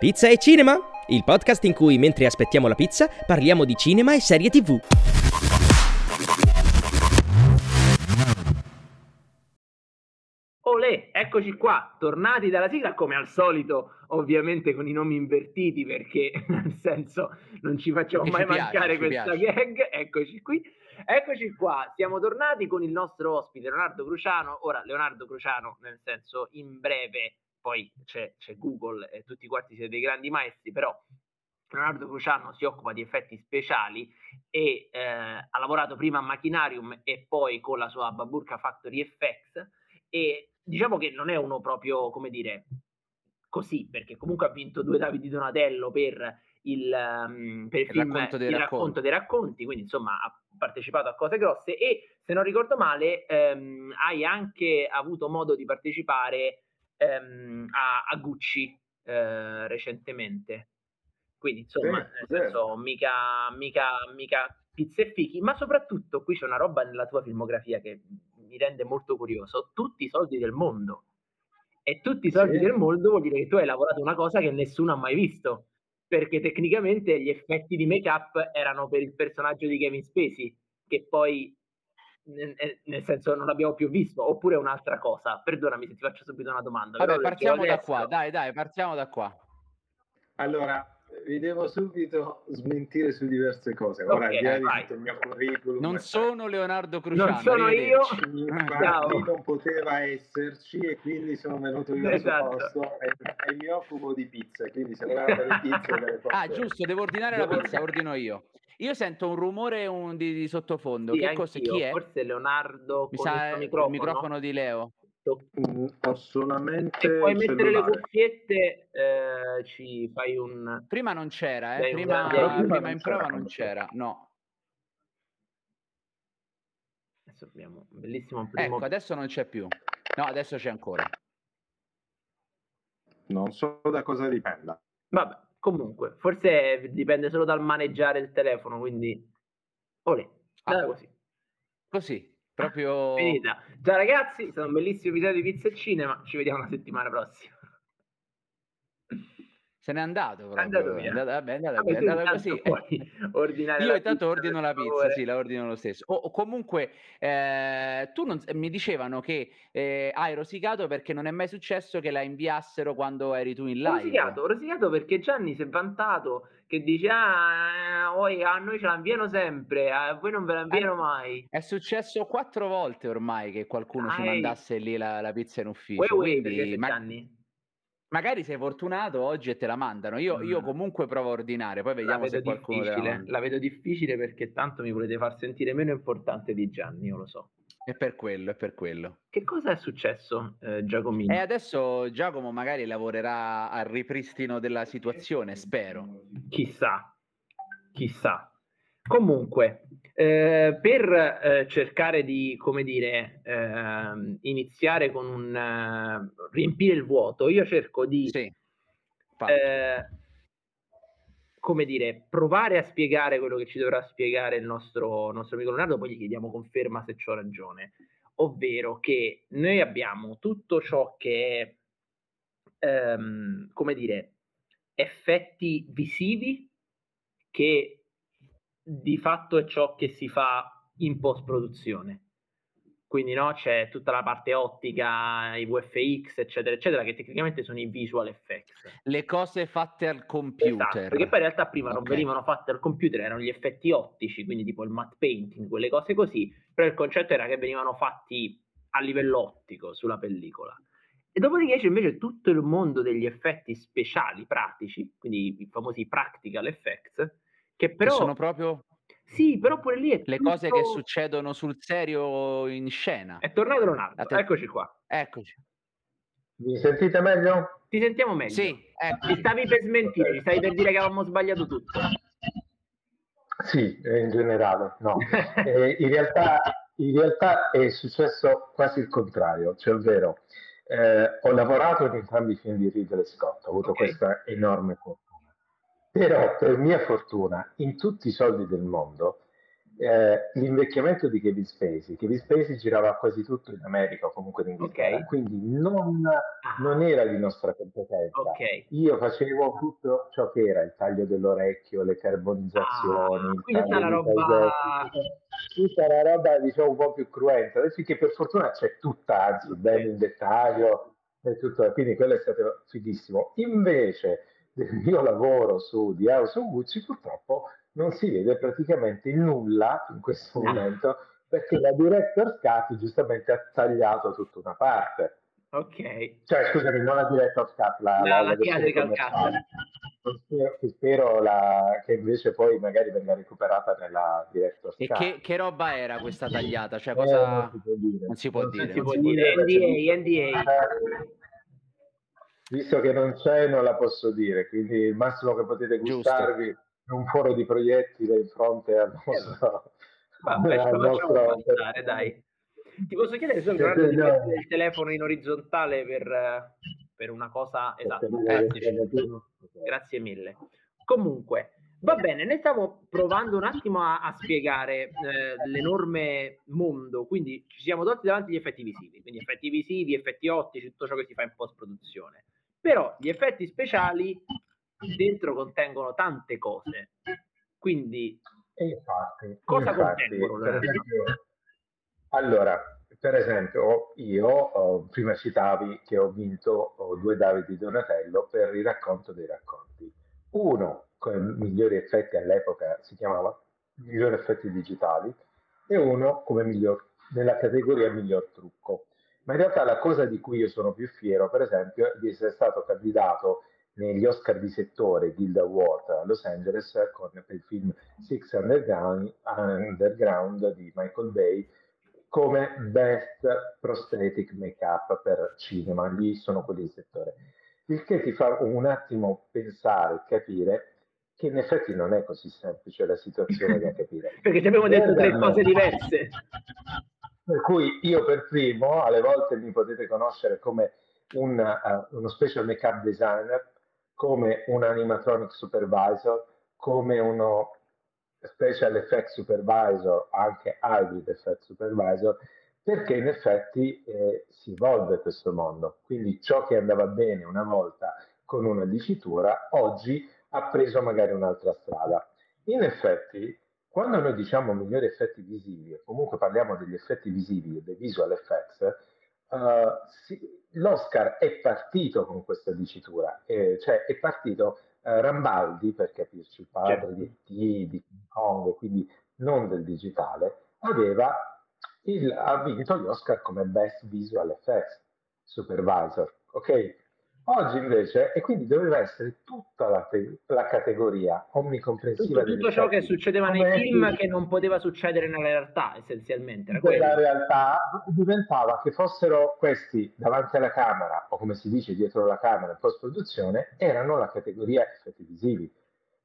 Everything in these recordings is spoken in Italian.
Pizza e cinema, il podcast in cui mentre aspettiamo la pizza parliamo di cinema e serie tv. Olè, eccoci qua, tornati dalla sigla come al solito, ovviamente con i nomi invertiti perché nel senso non ci facciamo Perché mai ci piace, mancare ci questa piace. gag, eccoci qui. Eccoci qua, siamo tornati con il nostro ospite Leonardo Cruciano. Ora, Leonardo Cruciano, nel senso, in breve, poi c'è, c'è Google e tutti quanti siete dei grandi maestri, però Leonardo Cruciano si occupa di effetti speciali e eh, ha lavorato prima a Machinarium e poi con la sua Baburka Factory FX e diciamo che non è uno proprio, come dire, così, perché comunque ha vinto due Davide Donatello per il, ehm, per il, Il film racconto dei Il racconto dei racconti, quindi insomma ha partecipato a cose grosse e se non ricordo male ehm, hai anche avuto modo di partecipare ehm, a, a Gucci eh, recentemente. Quindi insomma, Sì, nel senso, mica, mica, mica pizze e fichi, ma soprattutto qui c'è una roba nella tua filmografia che mi rende molto curioso, tutti i soldi del mondo. E tutti i soldi Sì. del mondo vuol dire che tu hai lavorato una cosa che nessuno ha mai visto, perché tecnicamente gli effetti di make-up erano per il personaggio di Kevin Spacey, che poi nel, senso non l'abbiamo più visto, oppure un'altra cosa. Perdonami se ti faccio subito una domanda. Vabbè, partiamo da adesso- qua, dai, dai, partiamo da qua. Allora, vi devo subito smentire su diverse cose. Ora, Ok, al di là di vai. tutto il mio curriculum, Non e sono Leonardo Cruciano. Non sono io. Ciao. non poteva esserci e quindi sono venuto io al Esatto. suo posto e, e mi occupo di pizze, quindi se volevate le pizze. Ah, giusto, devo ordinare la pizza, ordino io. Io sento un rumore un- di, di sottofondo. Sì, che cosa? Chi è? Forse Leonardo Mi con sa il il suo microfono. microfono. di Leo. Mm, Ho solamente Se puoi il mettere le cuffiette, eh, ci fai un. Prima non c'era, eh? Prima, prima non in prova non c'era, no. Adesso abbiamo un bellissimo primo. Ecco, adesso non c'è più. No, adesso c'è ancora. Non so da cosa dipenda. Vabbè, comunque, forse dipende solo dal maneggiare il telefono, quindi. Olè, Ah. così. Così, proprio... Finita. Ciao ragazzi, è stato un bellissimo episodio di Pizza e Cinema. Ci vediamo la settimana prossima. Se n'è andato proprio. andato via. È andata- vabbè, è andata Vabbè, è intanto così. Io intanto ordino la pizza, favore. sì, la ordino lo stesso. O, o comunque, eh, tu non, mi dicevano che eh, hai rosicato perché non è mai successo che la inviassero quando eri tu in Ho live. rosicato, ho rosicato perché Gianni si è vantato che dice ah, oi, a noi ce la inviano sempre, a voi non ve la inviano Eh, mai. È successo quattro volte ormai che qualcuno ci Dai. mandasse lì la, la pizza in Uè, ufficio. uè, quindi perché sei ma- Gianni? Magari sei fortunato oggi e te la mandano. Io, io Mm. comunque provo a ordinare, poi vediamo se qualcuno la la vedo difficile perché tanto mi volete far sentire meno importante di Gianni, io lo so. È per quello, è per quello. Che cosa è successo, eh, Giacomino? E adesso Giacomo magari lavorerà al ripristino della situazione, spero. Chissà, chissà. Comunque, eh, per eh, cercare di, come dire, ehm, iniziare con un eh, riempire il vuoto, io cerco di, Sì. Eh, come dire, provare a spiegare quello che ci dovrà spiegare il nostro, nostro amico Leonardo, poi gli chiediamo conferma se ho ragione. Ovvero che noi abbiamo tutto ciò che è, ehm, come dire, effetti visivi che di fatto è ciò che si fa in post-produzione. Quindi no, c'è tutta la parte ottica, i VFX, eccetera, eccetera, che tecnicamente sono i visual effects. Le cose fatte al computer. Esatto, perché poi in realtà prima non Ok. venivano fatte al computer, erano gli effetti ottici, quindi tipo il matte painting, quelle cose così, però il concetto era che venivano fatti a livello ottico sulla pellicola. E dopodiché c'è invece tutto il mondo degli effetti speciali, pratici, quindi i famosi practical effects, che Che però... sono proprio Sì, però pure lì è le cose che succedono sul serio in scena. È tornato Leonardo, La te- eccoci qua. Eccoci. Mi sentite meglio? Ti sentiamo meglio. Sì, ecco. Ti stavi per smentire, ti stavi per dire che avevamo sbagliato tutto. Sì, in generale, no. Eh, in, realtà, in realtà è successo quasi il contrario, cioè ovvero eh, ho lavorato in entrambi i film di Ridley Scott, ho avuto Ok. questa enorme fortuna. Però per mia fortuna, in tutti i soldi del mondo, eh, l'invecchiamento di Kevin Spacey. Kevin Spacey girava quasi tutto in America o comunque in Inghilterra, Ok. quindi non, Ah, non era di nostra competenza. ok. Io facevo tutto ciò che era il taglio dell'orecchio, le carbonizzazioni, Ah, quindi tutta la roba- tagliati, tutta la roba diciamo un po' più cruenta, adesso che per fortuna c'è tutta, anzi bene in dettaglio, tutto, quindi quello è stato fighissimo. Invece del mio lavoro su House of Gucci purtroppo non si vede praticamente nulla in questo No. momento perché la director's cut giustamente ha tagliato tutta una parte. Ok. Cioè, scusami, non la director's cut, la, La- la theatrical commerciale. Spero, che spero la- che invece poi magari venga recuperata nella director's E cut. che, che roba era questa tagliata? Cioè, Eh, cosa... non si può dire. non si può Non dire, si non può si può dire. NDA, NDA. Eh, Visto che non c'è, non la posso dire, quindi il massimo che potete Giusto. gustarvi è un foro di proiettile in fronte al nostro... Vabbè, ci al nostro- passare, dai. Ti posso chiedere Sì, Leonardo, di no. mettere il telefono in orizzontale per, per una cosa esatta? Grazie. Grazie mille. Comunque, va bene, noi stiamo provando un attimo a, a spiegare eh, l'enorme mondo, quindi ci siamo tolti davanti gli effetti visivi, quindi effetti visivi, effetti ottici, tutto ciò che si fa in post-produzione. Però gli effetti speciali dentro contengono tante cose, quindi infatti, Cosa infatti, contengono, per esempio, allora, per esempio, io oh, prima citavi che ho vinto oh, due Davide Donatello per il racconto dei racconti. Uno con i migliori effetti all'epoca si chiamava migliori effetti digitali e uno come miglior nella categoria miglior trucco. Ma in realtà la cosa di cui io sono più fiero, per esempio, è di essere stato candidato negli Oscar di settore Guild Award a Los Angeles con per il film Six Underground, Underground di Michael Bay come Best Prosthetic Makeup per cinema, lì sono quelli di settore. Il che ti fa un attimo pensare, capire che in effetti non è così semplice la situazione da capire. perché ci abbiamo detto tre cose diverse. Per cui io per primo, alle volte mi potete conoscere come un, uh, uno special makeup designer, come un animatronic supervisor, come uno special effect supervisor, anche hybrid effect supervisor, perché in effetti eh, si evolve questo mondo. Quindi ciò che andava bene una volta con una dicitura, oggi ha preso magari un'altra strada. In effetti, quando noi diciamo migliori effetti visivi, o comunque parliamo degli effetti visivi, dei visual effects, uh, si, l'Oscar è partito con questa dicitura, eh, cioè è partito uh, Rambaldi, per capirci, il padre Certo. di E.T., di King Kong, quindi non del digitale, aveva il, ha vinto gli Oscar come Best Visual Effects Supervisor, ok? Oggi invece, e quindi doveva essere tutta la, te- la categoria omnicomprensiva Tutto, tutto ciò che succedeva nei film che non poteva succedere nella realtà, essenzialmente. Quella realtà diventava che fossero questi davanti alla camera o come si dice dietro la camera in post produzione erano la categoria effetti visivi.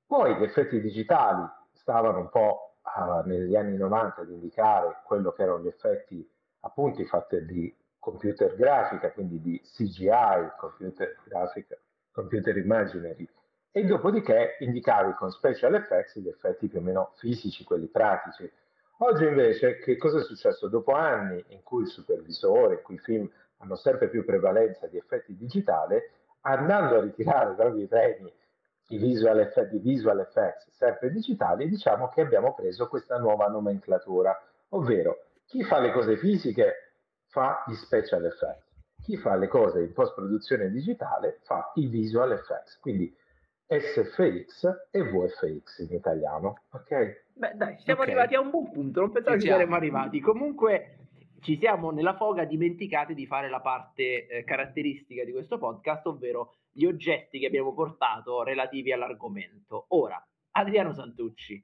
Poi gli effetti digitali stavano un po' ah, negli anni 90 ad indicare quello che erano gli effetti appunto fatti di computer grafica quindi di CGI computer grafica computer imaginary e dopodiché indicavi con special effects gli effetti più o meno fisici quelli pratici Oggi invece che cosa è successo? Dopo anni in cui il supervisore, in cui i film hanno sempre più prevalenza di effetti digitali, andando a ritirare dai premi i visual, effect, i visual effects sempre digitali, diciamo che abbiamo preso questa nuova nomenclatura, ovvero chi fa le cose fisiche fa gli special effects, chi fa le cose in post-produzione digitale fa i visual effects, quindi SFX e VFX in italiano, ok? Beh, dai, siamo Ok. arrivati a un buon punto, non pensavo Ci saremmo arrivati. Comunque ci siamo nella foga dimenticati di fare la parte eh, caratteristica di questo podcast, ovvero gli oggetti che abbiamo portato relativi all'argomento. Ora, Adriano Santucci,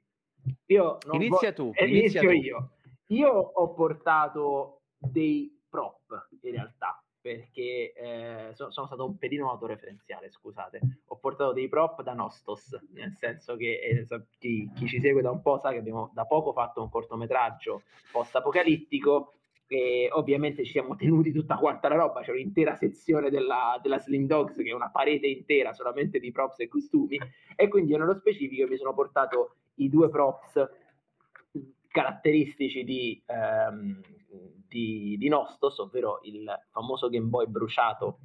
io non Inizia vo- tu, eh, inizia inizio tu. io. Io ho portato dei prop in realtà, perché eh, so- sono stato un pelino autoreferenziale, scusate. Ho portato dei prop da Nostos, nel senso che eh, chi, chi ci segue da un po' sa che abbiamo da poco fatto un cortometraggio post-apocalittico e ovviamente ci siamo tenuti tutta quanta la roba, c'è un'intera sezione della, della Slim Dogs che è una parete intera solamente di props e costumi e quindi nello specifico mi sono portato i due props caratteristici di, ehm, di, di Nostos, ovvero il famoso Game Boy bruciato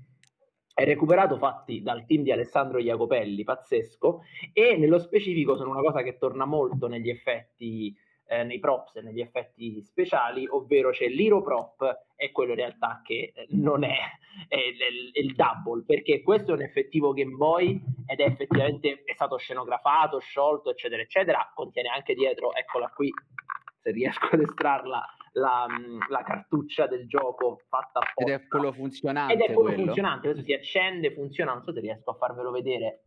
è recuperato fatti dal team di Alessandro Iacopelli, pazzesco, e nello specifico sono una cosa che torna molto negli effetti, eh, nei props e negli effetti speciali, ovvero c'è l'Hero Prop è quello in realtà che eh, non è, è, è, il double, perché questo è un effettivo Game Boy ed è effettivamente è stato scenografato, sciolto, eccetera, eccetera, contiene anche dietro, eccola qui, se riesco ad estrarla, la, la, cartuccia del gioco fatta apposta. Ed è quello funzionante. Ed è quello, quello. funzionante, questo si accende, funziona, non so se riesco a farvelo vedere.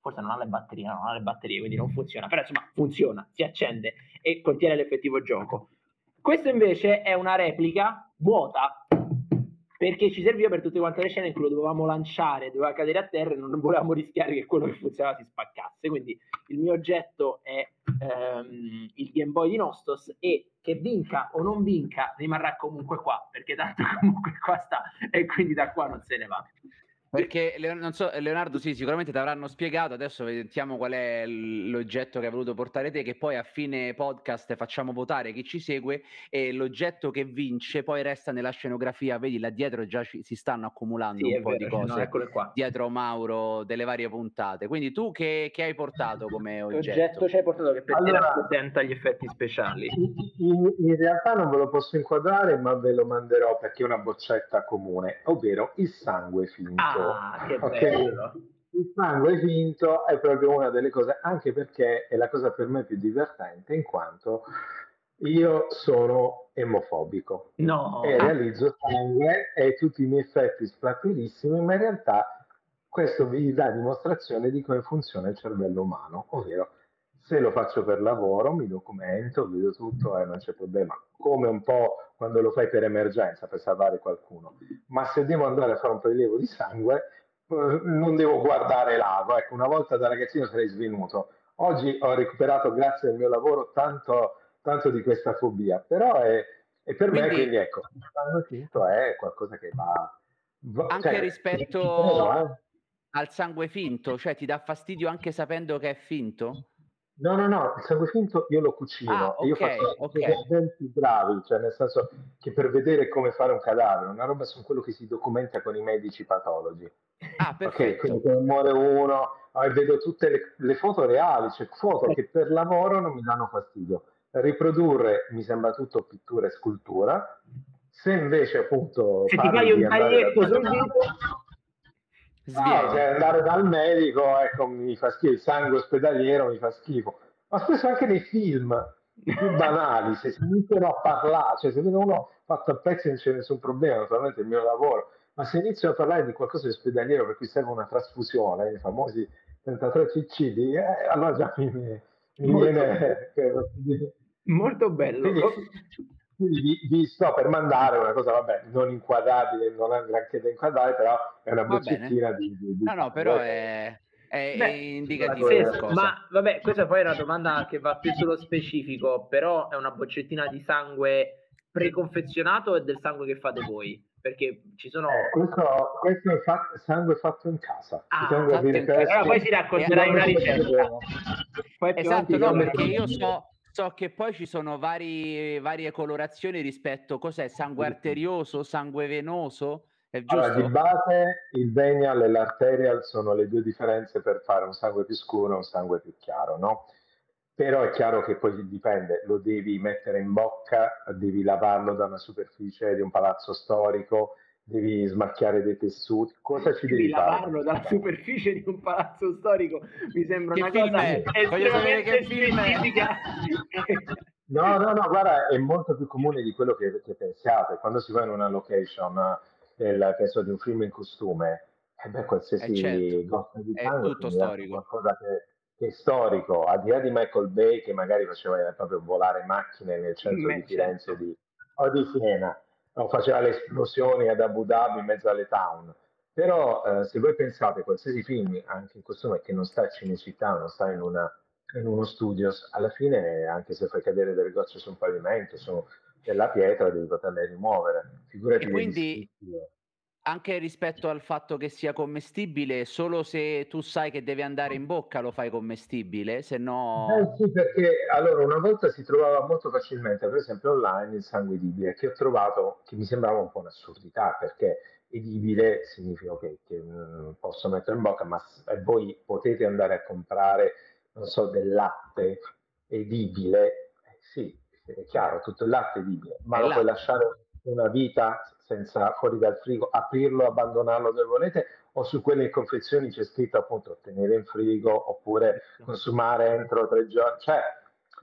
Forse non ha le batterie, no, non ha le batterie, quindi non funziona, però insomma funziona, si accende e contiene l'effettivo gioco. Questo invece è una replica vuota perché ci serviva per tutte quante le scene in cui lo dovevamo lanciare, doveva cadere a terra e non volevamo rischiare che quello che funzionava si spaccasse. Quindi il mio oggetto è ehm, il Game Boy di Nostos e che vinca o non vinca rimarrà comunque qua, perché tanto comunque qua sta e quindi da qua non se ne va. Perché so, Leonardo, sì, sicuramente ti avranno spiegato. Adesso vediamo qual è l'oggetto che hai voluto portare te. Che poi a fine podcast facciamo votare chi ci segue. E l'oggetto che vince poi resta nella scenografia. Vedi là dietro già ci, si stanno accumulando sì, un po' vero, di cose no, dietro Mauro delle varie puntate. Quindi tu che, che hai portato come oggetto? oggetto ci hai portato che per allora, te rappresenta gli effetti speciali? In, in realtà non ve lo posso inquadrare, ma ve lo manderò perché è una boccetta comune, ovvero il sangue finto. Ah Ah, che okay. Il sangue finto è proprio una delle cose, anche perché è la cosa per me più divertente, in quanto io sono emofobico no. e realizzo sangue e tutti i miei effetti splatterissimi, ma in realtà questo vi dà dimostrazione di come funziona il cervello umano, ovvero se lo faccio per lavoro, mi documento, vedo tutto e non c'è problema, come un po' quando lo fai per emergenza, per salvare qualcuno. Ma se devo andare a fare un prelievo di sangue, eh, non devo guardare l'ago. Ecco, una volta da ragazzino sarei svenuto. Oggi ho recuperato, grazie al mio lavoro, tanto, tanto di questa fobia, però è, è per quindi, me, quindi ecco, finto è qualcosa che va... va anche cioè, rispetto... Eh? al sangue finto, cioè ti dà fastidio anche sapendo che è finto? No, no, no, il sangue finto io lo cucino ah, okay, io faccio okay. esempi bravi, cioè nel senso che per vedere come fare un cadavere, una roba su quello che si documenta con i medici patologi. Ah, perfetto. Ok, quindi se muore uno, ah, vedo tutte le, le, foto reali, cioè foto che per lavoro non mi danno fastidio. Riprodurre mi sembra tutto pittura e scultura. Se invece appunto... Se ti fai un taglietto sul No, cioè andare dal medico, ecco, mi fa schifo, il sangue ospedaliero mi fa schifo. Ma spesso anche nei film più banali, se si iniziano a parlare, cioè se vedo uno fatto a pezzi non c'è nessun problema, naturalmente è il mio lavoro, ma se iniziano a parlare di qualcosa di ospedaliero per cui serve una trasfusione, i famosi 33 CC, eh, allora già mi, mi molto viene... Molto bello. Quindi, quindi vi, vi, sto per mandare una cosa, vabbè, non inquadrabile, non è granché da inquadrare, però è una boccettina di, di, di, No, no, però è, è, Beh, è indicativo. Sì, ma vabbè, questa poi è una domanda che va più sullo specifico, però è una boccettina di sangue preconfezionato e del sangue che fate voi? Perché ci sono... Eh, questo, questo, è fatto, sangue fatto in casa. Ah, fatto in casa. Allora, poi si racconterai una ricetta. Poi esatto, no, perché io so So che poi ci sono vari, varie colorazioni rispetto a cos'è sangue arterioso, sangue venoso. È giusto? Allora, di base il venial e l'arterial sono le due differenze per fare un sangue più scuro e un sangue più chiaro, no? Però è chiaro che poi dipende, lo devi mettere in bocca, devi lavarlo da una superficie di un palazzo storico, devi smacchiare dei tessuti, cosa ci devi, devi fare? lavarlo dalla superficie di un palazzo storico, mi sembra che una cosa è? estremamente specifica. No, no, no, guarda, è molto più comune di quello che, che pensiate. Quando si va in una location, del, penso di un film in costume, eh beh, qualsiasi eh certo. di sangue è tutto storico. qualcosa che, che, è storico, al di là di Michael Bay che magari faceva proprio volare macchine nel centro Beh, di Firenze certo. di, o di Siena no, faceva le esplosioni ad Abu Dhabi in mezzo alle town. Però eh, se voi pensate, qualsiasi film, anche in costume che non sta a Cinecittà, non sta in, una, in uno studio, alla fine, anche se fai cadere delle gocce su un pavimento, su della pietra, devi poterle rimuovere. Figurati e quindi anche rispetto al fatto che sia commestibile, solo se tu sai che deve andare in bocca lo fai commestibile, se no... Eh sì, perché allora una volta si trovava molto facilmente, per esempio online, il sangue edibile, che ho trovato che mi sembrava un po' un'assurdità, perché edibile significa okay, che mh, posso mettere in bocca, ma e voi potete andare a comprare, non so, del latte edibile, eh, sì, è chiaro, tutto il latte edibile, ma lo latte. puoi lasciare una vita senza fuori dal frigo, aprirlo, abbandonarlo dove volete, o su quelle confezioni c'è scritto appunto tenere in frigo oppure consumare entro tre giorni, cioè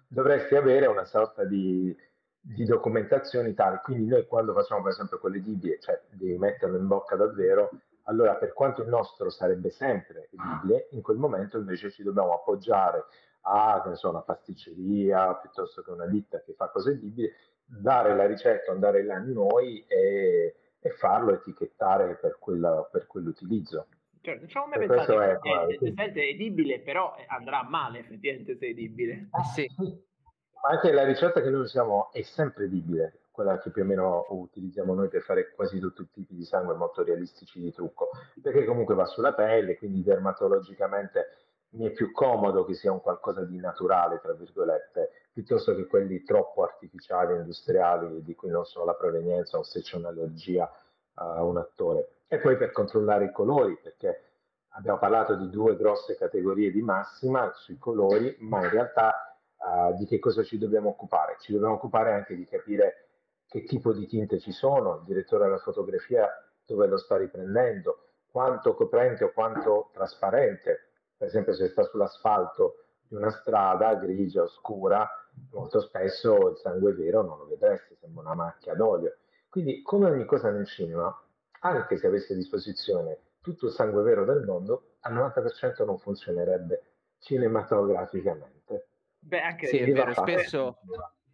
dovresti avere una sorta di, di documentazioni tali, quindi noi quando facciamo per esempio quelle edibili, cioè devi metterlo in bocca davvero, allora per quanto il nostro sarebbe sempre edibile, in quel momento invece ci dobbiamo appoggiare a so, una pasticceria piuttosto che una ditta che fa cose edibili dare la ricetta, andare là noi e, e farlo etichettare per, quella, per quell'utilizzo. Cioè, non ci avevo mai pensato che è, è, è, edibile, però andrà male effettivamente se è edibile. Ah, sì. Ma anche la ricetta che noi usiamo è sempre edibile, quella che più o meno utilizziamo noi per fare quasi tutti i tipi di sangue molto realistici di trucco, perché comunque va sulla pelle, quindi dermatologicamente mi è più comodo che sia un qualcosa di naturale, tra virgolette, piuttosto che quelli troppo artificiali, industriali, di cui non so la provenienza o se c'è un'allergia a un attore. E poi per controllare i colori, perché abbiamo parlato di due grosse categorie di massima sui colori, ma in realtà uh, di che cosa ci dobbiamo occupare? Ci dobbiamo occupare anche di capire che tipo di tinte ci sono, il direttore della fotografia dove lo sta riprendendo, quanto coprente o quanto trasparente, per esempio se sta sull'asfalto di una strada grigia, oscura, molto spesso il sangue vero non lo vedreste, sembra una macchia d'olio. Quindi, come ogni cosa nel cinema, anche se avesse a disposizione tutto il sangue vero del mondo, al 90% non funzionerebbe cinematograficamente. Beh, anche sì, è vero, spesso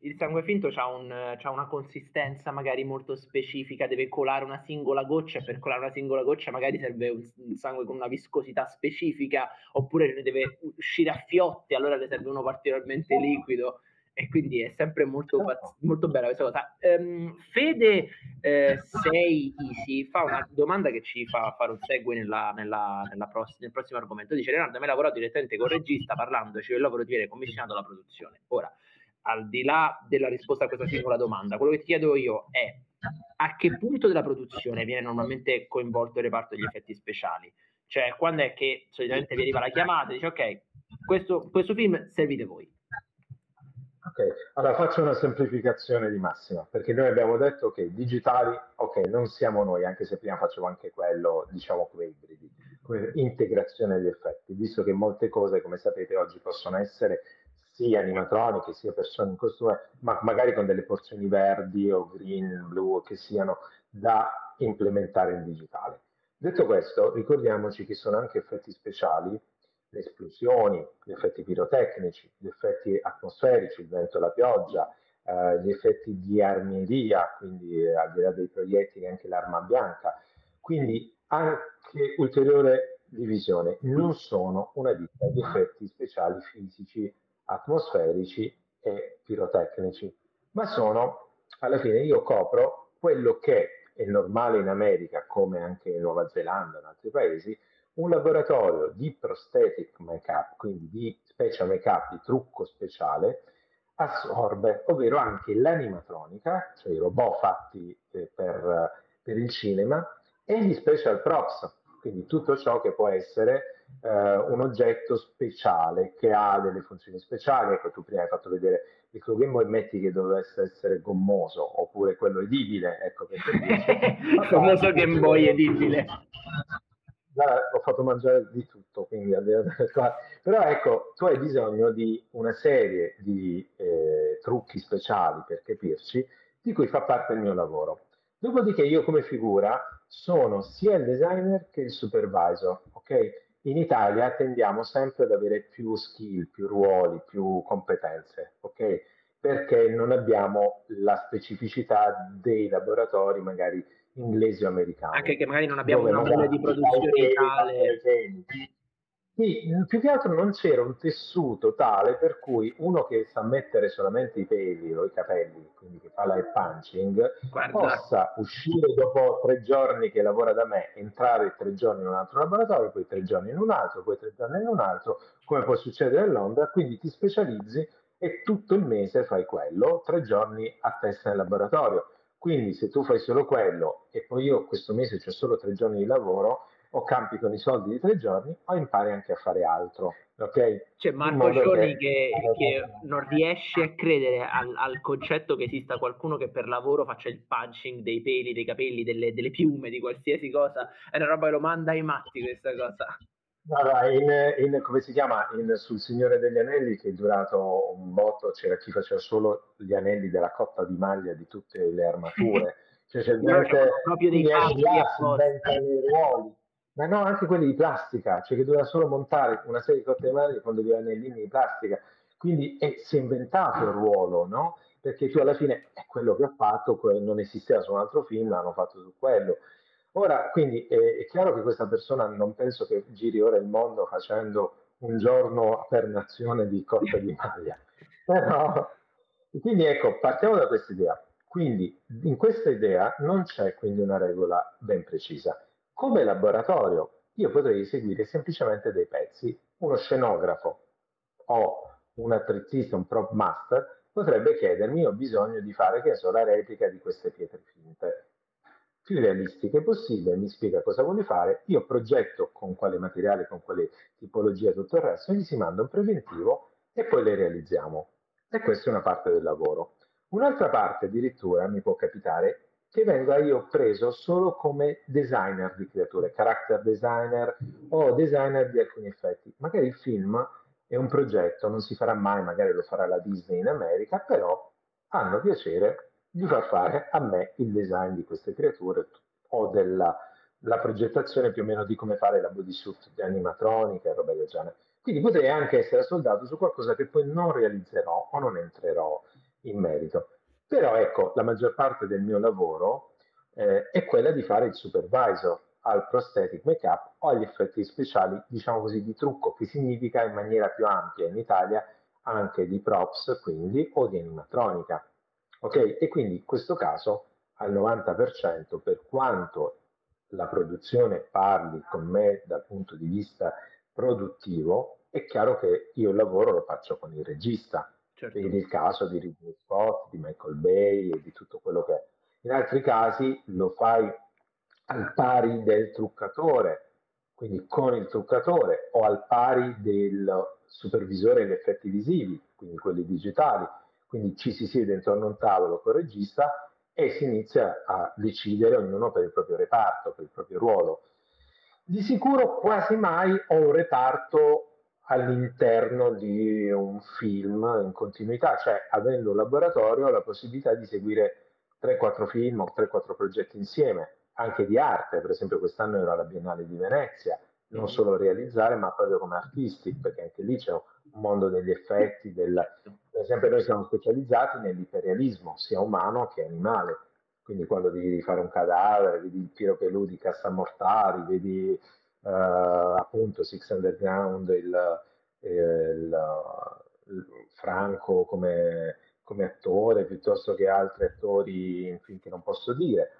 il sangue finto ha un, una consistenza magari molto specifica, deve colare una singola goccia per colare una singola goccia magari serve un, un sangue con una viscosità specifica oppure ne deve uscire a fiotti, allora ne serve uno particolarmente liquido e quindi è sempre molto, molto bella questa cosa. Um, Fede 6 eh, Easy fa una domanda che ci fa fare un segue nella, nella, nella pross- nel prossimo argomento. Dice Leonardo, mi lavorato direttamente con il regista parlandoci del lavoro di viene commissionato alla produzione. Ora, al di là della risposta a questa singola domanda, quello che ti chiedo io è a che punto della produzione viene normalmente coinvolto il reparto degli effetti speciali? Cioè, quando è che solitamente vi arriva la chiamata e dice ok, questo, questo film servite voi. Ok, allora faccio una semplificazione di massima, perché noi abbiamo detto che digitali, ok, non siamo noi, anche se prima facevo anche quello, diciamo come ibridi, come integrazione degli effetti, visto che molte cose, come sapete, oggi possono essere sia animatroniche, sia persone in costume, ma magari con delle porzioni verdi o green, blu, che siano da implementare in digitale. Detto questo, ricordiamoci che sono anche effetti speciali, le esplosioni, gli effetti pirotecnici, gli effetti atmosferici, il vento e la pioggia, eh, gli effetti di armieria, quindi eh, al di là dei proiettili anche l'arma bianca. Quindi anche ulteriore divisione, non sono una ditta di effetti speciali fisici atmosferici e pirotecnici, ma sono, alla fine io copro quello che è normale in America, come anche in Nuova Zelanda e in altri paesi, un laboratorio di prosthetic make-up, quindi di special make-up, di trucco speciale, assorbe, ovvero anche l'animatronica, cioè i robot fatti eh, per, per il cinema, e gli special props, quindi tutto ciò che può essere eh, un oggetto speciale che ha delle funzioni speciali. Ecco, tu prima hai fatto vedere il tuo Game Boy, metti che dovesse essere gommoso oppure quello edibile. Ecco, il famoso Game Boy edibile. Guarda, ho fatto mangiare di tutto, quindi però ecco, tu hai bisogno di una serie di eh, trucchi speciali per capirci, di cui fa parte il mio lavoro. Dopodiché io come figura sono sia il designer che il supervisor, ok? in Italia tendiamo sempre ad avere più skill, più ruoli, più competenze, ok? Perché non abbiamo la specificità dei laboratori magari inglesi o americani. Anche che magari non abbiamo una mole di produzione tale. Sì, più che altro non c'era un tessuto tale per cui uno che sa mettere solamente i peli o i capelli, quindi che fa l'air punching, Guarda. possa uscire dopo tre giorni che lavora da me, entrare tre giorni in un altro laboratorio, poi tre giorni in un altro, poi tre giorni in un altro, come può succedere a Londra, quindi ti specializzi e tutto il mese fai quello, tre giorni a testa in laboratorio. Quindi se tu fai solo quello e poi io questo mese ho solo tre giorni di lavoro, o campi con i soldi di tre giorni o impari anche a fare altro. Ok? C'è Marco Cioni che, che, non riesce a credere al, al, concetto che esista qualcuno che per lavoro faccia il punching dei peli, dei capelli, delle, delle piume, di qualsiasi cosa. È una roba che lo manda ai matti questa cosa. Allora, in, in, come si chiama? In, sul Signore degli Anelli, che è durato un botto, c'era chi faceva solo gli anelli della cotta di maglia di tutte le armature. Cioè, c'è gente, proprio dei fatti inventano i ruoli ma no, anche quelli di plastica, cioè che doveva solo montare una serie di cotte di maglie con degli anellini di plastica. Quindi è, si è inventato il ruolo, no? Perché tu alla fine è quello che ha fatto, non esisteva su un altro film, l'hanno fatto su quello. Ora, quindi è, chiaro che questa persona non penso che giri ora il mondo facendo un giorno per nazione di cotta di maglia. Però, quindi ecco, partiamo da questa idea. Quindi in questa idea non c'è quindi una regola ben precisa. Come laboratorio io potrei eseguire semplicemente dei pezzi. Uno scenografo o un attrezzista, un prop master, potrebbe chiedermi ho bisogno di fare, che so, la replica di queste pietre finte. Più realistiche possibile, mi spiega cosa vuole fare, io progetto con quale materiale, con quale tipologia tutto il resto, gli si manda un preventivo e poi le realizziamo. E questa è una parte del lavoro. Un'altra parte addirittura mi può capitare che venga io preso solo come designer di creature, character designer o designer di alcuni effetti. Magari il film è un progetto, non si farà mai, magari lo farà la Disney in America, però hanno piacere di far fare a me il design di queste creature o della progettazione più o meno di come fare la bodysuit di animatronica e roba del genere. Quindi potrei anche essere soldato su qualcosa che poi non realizzerò o non entrerò in merito. Però ecco, la maggior parte del mio lavoro eh, è quella di fare il supervisor al prosthetic make-up o agli effetti speciali, diciamo così, di trucco, che significa in maniera più ampia in Italia anche di props, quindi, o di animatronica. Ok? E quindi in questo caso al 90% per quanto la produzione parli con me dal punto di vista produttivo, è chiaro che io il lavoro lo faccio con il regista, Certo. Vedi il caso di Ridley Scott, di Michael Bay e di tutto quello che è. In altri casi lo fai al pari del truccatore, quindi con il truccatore o al pari del supervisore degli effetti visivi, quindi quelli digitali. Quindi ci si siede intorno a un tavolo con il regista e si inizia a decidere ognuno per il proprio reparto, per il proprio ruolo. Di sicuro quasi mai ho un reparto all'interno di un film in continuità, cioè avendo un laboratorio ho la possibilità di seguire 3-4 film o 3-4 progetti insieme, anche di arte, per esempio quest'anno ero alla Biennale di Venezia, non mm-hmm. solo realizzare ma proprio come artisti, perché anche lì c'è un mondo degli effetti, del... per esempio noi siamo specializzati nell'iperrealismo, sia umano che animale, quindi quando devi fare un cadavere, vedi il Piero Pelù di Cassamortari, vedi eh, appunto Six Underground, il, il, il Franco come, come, attore piuttosto che altri attori finché non posso dire.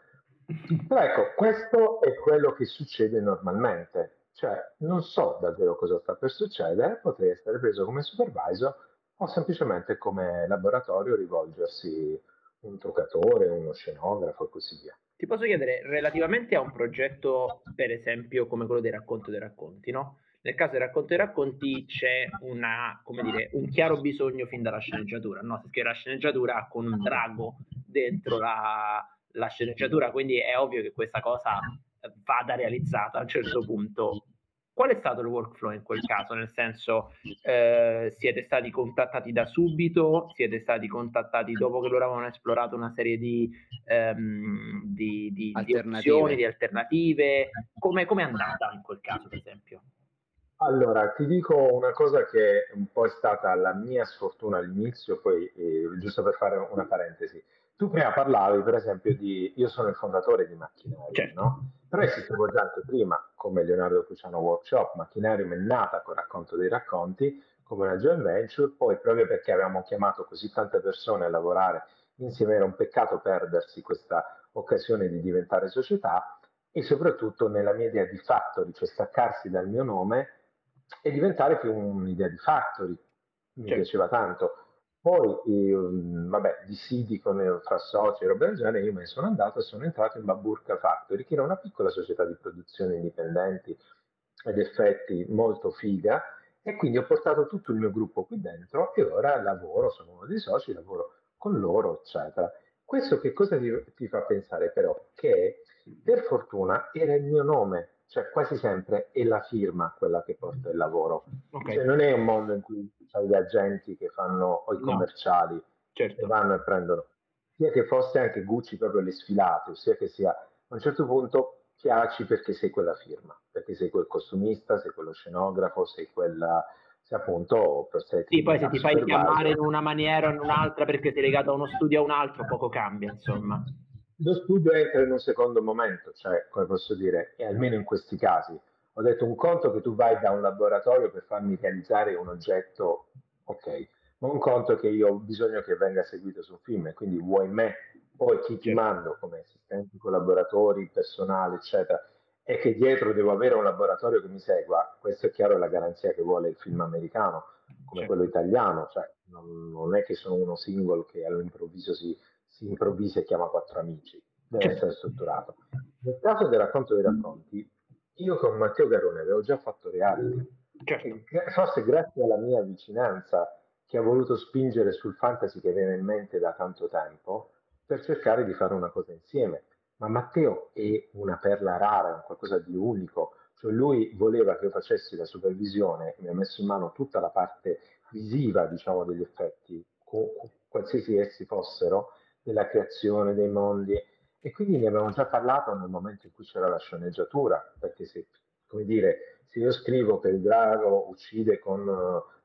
Però ecco, questo è quello che succede normalmente. Cioè, non so davvero cosa sta per succedere, potrei essere preso come supervisor o semplicemente come laboratorio rivolgersi un truccatore, uno scenografo e così via. Ti posso chiedere, relativamente a un progetto, per esempio, come quello dei racconti dei racconti, no? Nel caso dei racconti dei racconti c'è una, dire, un chiaro bisogno fin dalla sceneggiatura, no? Perché la sceneggiatura con un drago dentro la, la sceneggiatura, quindi è ovvio che questa cosa vada realizzata a un certo punto qual è stato il workflow in quel caso? Nel senso, eh, siete stati contattati da subito? Siete stati contattati dopo che loro avevano esplorato una serie di, ehm, di, di, alternative. di opzioni, di alternative? Come è andata in quel caso, per esempio? Allora, ti dico una cosa che un po' è stata la mia sfortuna all'inizio, poi eh, giusto per fare una parentesi. Tu prima parlavi, per esempio, di io sono il fondatore di Macchinarium, certo. no? Però esistevo già anche prima, come Leonardo Cruciano Workshop, Macchinarium è nata con Racconto dei Racconti, come una joint venture, poi proprio perché avevamo chiamato così tante persone a lavorare insieme era un peccato perdersi questa occasione di diventare società e soprattutto nella mia idea di factory, cioè staccarsi dal mio nome e diventare più un'idea di factory. Mi certo. piaceva tanto. Poi, io, vabbè, di siti con, fra soci e roba del genere, io me ne sono andato e sono entrato in Baburka Factory, che era una piccola società di produzione indipendenti ed effetti molto figa, e quindi ho portato tutto il mio gruppo qui dentro e ora lavoro, sono uno dei soci, lavoro con loro, eccetera. Questo che cosa ti, ti fa pensare però? Che per fortuna era il mio nome, cioè quasi sempre è la firma quella che porta il lavoro. Okay. Cioè, non è un mondo in cui c'è gli agenti che fanno o i commerciali certo. che vanno e prendono, sia che fosse anche Gucci proprio le sfilate, sia che sia a un certo punto piaci perché sei quella firma, perché sei quel costumista, sei quello scenografo, sei quella se appunto sé sì, poi se ti fai chiamare in una maniera o in un'altra perché sei legato a uno studio o a un altro, poco cambia, insomma. Lo studio entra in un secondo momento, cioè, come posso dire, e almeno in questi casi. Ho detto un conto che tu vai da un laboratorio per farmi realizzare un oggetto, ok, ma un conto che io ho bisogno che venga seguito su un film, quindi vuoi me, poi chi ti certo. mando come assistenti, collaboratori, personale, eccetera, e che dietro devo avere un laboratorio che mi segua, questo è chiaro è la garanzia che vuole il film americano, come certo. quello italiano, cioè non, non, è che sono uno single che all'improvviso si, si improvvisa e chiama quattro amici, deve essere strutturato. Nel caso del racconto dei racconti, io con Matteo Garone avevo già fatto reality, certo. forse grazie alla mia vicinanza che ha voluto spingere sul fantasy che viene in mente da tanto tempo, per cercare di fare una cosa insieme ma Matteo è una perla rara, è qualcosa di unico, cioè lui voleva che io facessi la supervisione, mi ha messo in mano tutta la parte visiva, diciamo, degli effetti, qualsiasi essi fossero, della creazione dei mondi, e quindi ne avevamo già parlato nel momento in cui c'era la sceneggiatura, perché se, come dire, se io scrivo che il drago uccide con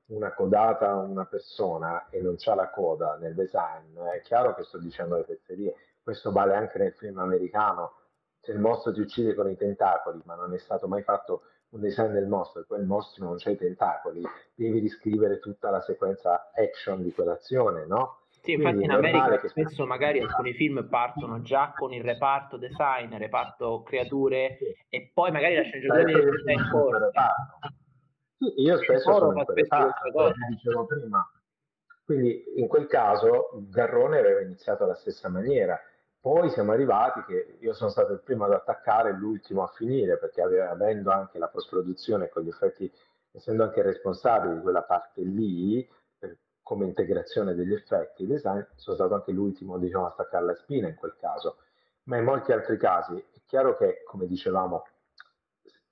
una codata una persona e non c'ha la coda nel design, è chiaro che sto dicendo le fesserie, questo vale anche nel film americano, se il mostro ti uccide con i tentacoli, ma non è stato mai fatto un design del mostro e il mostro non c'ha i tentacoli, devi riscrivere tutta la sequenza action di quell'azione, no? Sì, infatti in America che... spesso magari alcuni film partono già con il reparto design, reparto creature sì. e poi magari la sceneggiatura è in corso. Sì, io spesso sono in reparto, come dicevo prima. Quindi in quel caso Garrone aveva iniziato alla stessa maniera poi siamo arrivati che io sono stato il primo ad attaccare e l'ultimo a finire, perché avendo anche la post-produzione con gli effetti, essendo anche responsabile di quella parte lì, come integrazione degli effetti design, sono stato anche l'ultimo diciamo, a staccare la spina in quel caso. Ma in molti altri casi è chiaro che, come dicevamo,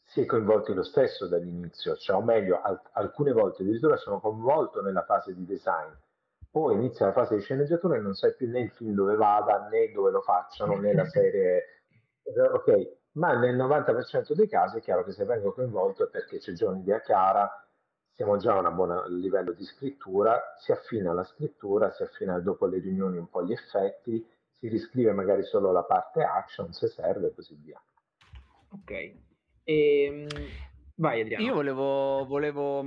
si è coinvolti lo stesso dall'inizio, cioè o meglio, al- alcune volte addirittura sono coinvolto nella fase di design poi inizia la fase di sceneggiatura e non sai più né il film dove vada né dove lo facciano né la serie ok ma nel 90% dei casi è chiaro che se vengo coinvolto è perché c'è già un'idea chiara siamo già a un buon livello di scrittura si affina la scrittura si affina dopo le riunioni un po' gli effetti si riscrive magari solo la parte action se serve e così via. Ok. E, ehm, Vai Adriano. Io volevo, volevo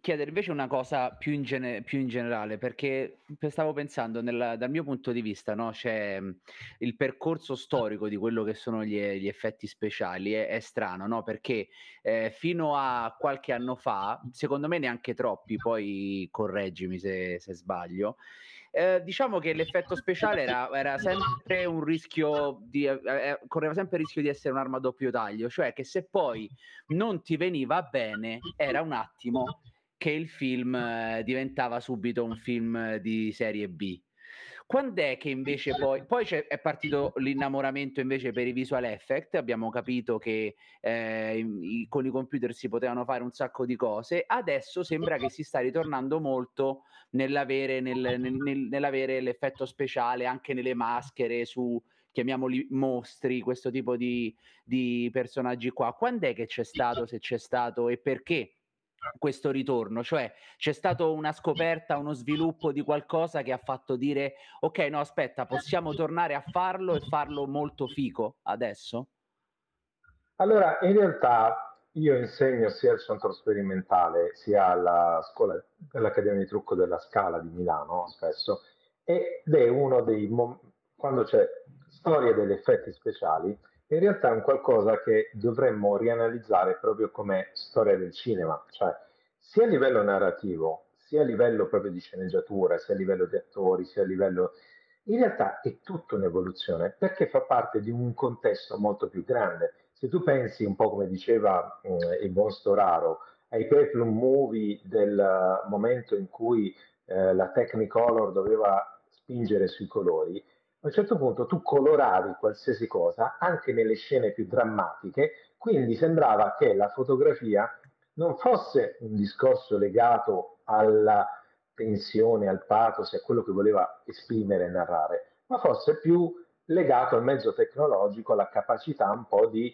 chiedere invece una cosa più in, gene- più in generale, perché stavo pensando, nel, dal mio punto di vista, no, mh, il percorso storico di quello che sono gli, gli effetti speciali, è, è strano, no? perché eh, fino a qualche anno fa, secondo me neanche troppi, poi correggimi se, se sbaglio, eh, diciamo che l'effetto speciale era, era sempre un rischio di eh, eh, correva sempre il rischio di essere un'arma a doppio taglio, cioè che se poi non ti veniva bene era un attimo che il film eh, diventava subito un film di serie B. Quando è che invece poi, poi è partito l'innamoramento invece per i visual effect, abbiamo capito che eh, i, con i computer si potevano fare un sacco di cose, adesso sembra che si sta ritornando molto nell'avere, nel, nel, nell'avere l'effetto speciale anche nelle maschere su chiamiamoli mostri, questo tipo di, di personaggi qua. Quando è che c'è stato, se c'è stato e perché? Questo ritorno? Cioè c'è stata una scoperta, uno sviluppo di qualcosa che ha fatto dire ok, no, aspetta, possiamo tornare a farlo e farlo molto fico adesso? Allora, in realtà io insegno sia al centro sperimentale sia alla scuola dell'Accademia di Trucco della Scala di Milano spesso ed è uno dei mom- quando c'è storia degli effetti speciali in realtà è un qualcosa che dovremmo rianalizzare proprio come storia del cinema, cioè sia a livello narrativo, sia a livello proprio di sceneggiatura, sia a livello di attori, sia a livello... In realtà è tutta un'evoluzione perché fa parte di un contesto molto più grande. Se tu pensi un po' come diceva eh, il buon Storaro, ai peplum movie del momento in cui eh, la Technicolor doveva spingere sui colori, a un certo punto tu coloravi qualsiasi cosa, anche nelle scene più drammatiche, quindi sembrava che la fotografia non fosse un discorso legato alla tensione, al pathos, a quello che voleva esprimere e narrare, ma fosse più legato al mezzo tecnologico, alla capacità un po' di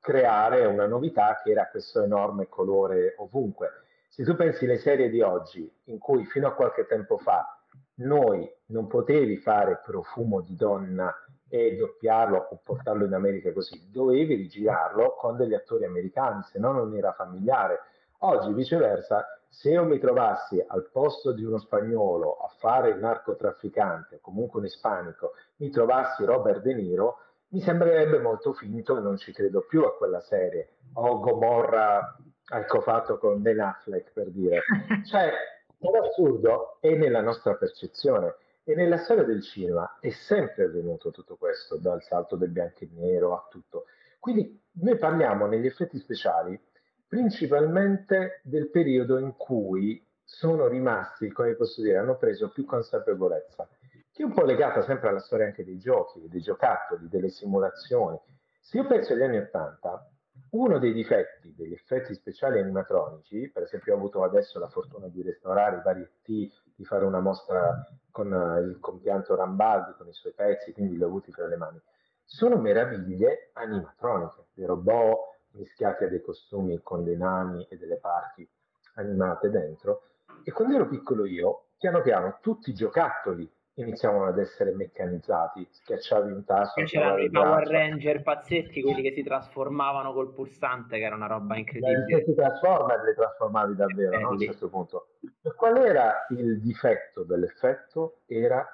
creare una novità che era questo enorme colore ovunque. Se tu pensi alle serie di oggi, in cui fino a qualche tempo fa noi non potevi fare profumo di donna e doppiarlo o portarlo in America così, dovevi rigirarlo con degli attori americani, se no non era familiare. Oggi viceversa, se io mi trovassi al posto di uno spagnolo a fare il narcotrafficante o comunque un ispanico, mi trovassi Robert De Niro, mi sembrerebbe molto finto e non ci credo più a quella serie. O Gomorra, ecco fatto con Ben Affleck per dire. Cioè, L'assurdo è nella nostra percezione e nella storia del cinema è sempre avvenuto tutto questo, dal salto del bianco e nero a tutto. Quindi noi parliamo negli effetti speciali principalmente del periodo in cui sono rimasti, come posso dire, hanno preso più consapevolezza, che è un po' legata sempre alla storia anche dei giochi, dei giocattoli, delle simulazioni. Se io penso agli anni Ottanta, uno dei difetti degli effetti speciali animatronici, per esempio ho avuto adesso la fortuna di restaurare i vari T, di fare una mostra con uh, il compianto Rambaldi, con i suoi pezzi, quindi li ho avuti fra le mani, sono meraviglie animatroniche, dei robot mischiati a dei costumi con dei nani e delle parti animate dentro. E quando ero piccolo io, piano piano, tutti i giocattoli iniziavano ad essere meccanizzati, schiacciavi un tasto. C'erano i Power Ranger pazzetti, quelli che si trasformavano col pulsante, che era una roba incredibile. Se si trasforma e li trasformavi davvero no? a un certo punto. E qual era il difetto dell'effetto? Era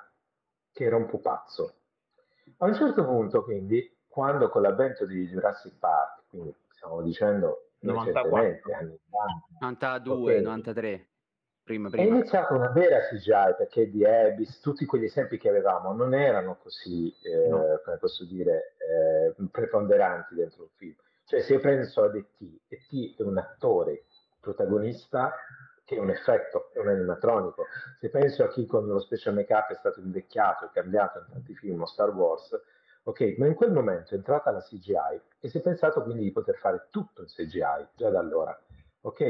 che era un pupazzo. A un certo punto, quindi, quando con l'avvento di Jurassic Park, quindi stiamo dicendo 94. anni 90, 92, okay. 93 Prima, prima. È iniziata una vera CGI perché di Abyss, tutti quegli esempi che avevamo non erano così, eh, no. come posso dire, eh, preponderanti dentro un film. Cioè se io penso ad E.T., E.T. è un attore protagonista che è un effetto, è un animatronico. Se penso a chi con lo special make-up è stato invecchiato e cambiato in tanti film o Star Wars, ok, ma in quel momento è entrata la CGI e si è pensato quindi di poter fare tutto in CGI già da allora, ok?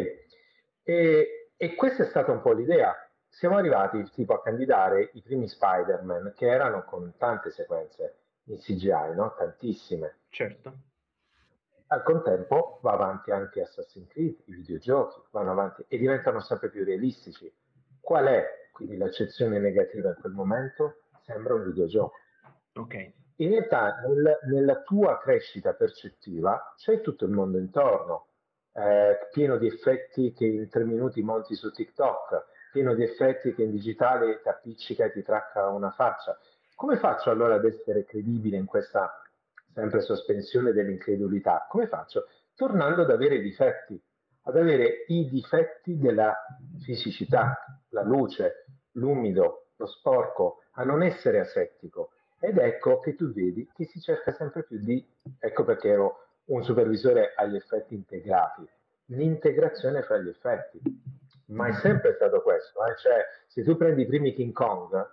E e questa è stata un po' l'idea. Siamo arrivati tipo a candidare i primi Spider-Man che erano con tante sequenze in CGI, no? Tantissime. Certo. Al contempo va avanti anche Assassin's Creed, i videogiochi vanno avanti e diventano sempre più realistici. Qual è quindi l'accezione negativa in quel momento? Sembra un videogioco. Ok. In realtà nel, nella tua crescita percettiva c'è tutto il mondo intorno eh, pieno di effetti che in tre minuti monti su TikTok, pieno di effetti che in digitale ti appiccica e ti tracca una faccia. Come faccio allora ad essere credibile in questa sempre sospensione dell'incredulità? Come faccio? Tornando ad avere difetti, ad avere i difetti della fisicità, la luce, l'umido, lo sporco, a non essere asettico. Ed ecco che tu vedi che si cerca sempre più di, ecco perché ero un supervisore agli effetti integrati, l'integrazione fra gli effetti. Ma è sempre stato questo, eh? cioè se tu prendi i primi King Kong,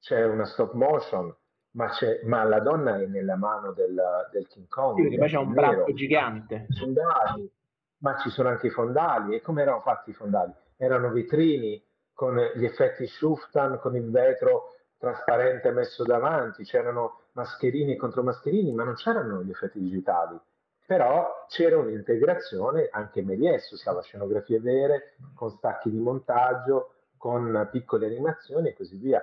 c'è una stop motion, ma, ma la donna è nella mano del, del King Kong. Sì, poi c'è un braccio gigante. Fondali, ma ci sono anche i fondali. E come erano fatti i fondali? Erano vetrini con gli effetti Schuftan, con il vetro trasparente messo davanti, c'erano mascherini contro mascherini, ma non c'erano gli effetti digitali però c'era un'integrazione, anche Méliès usava scenografie vere, con stacchi di montaggio, con piccole animazioni e così via.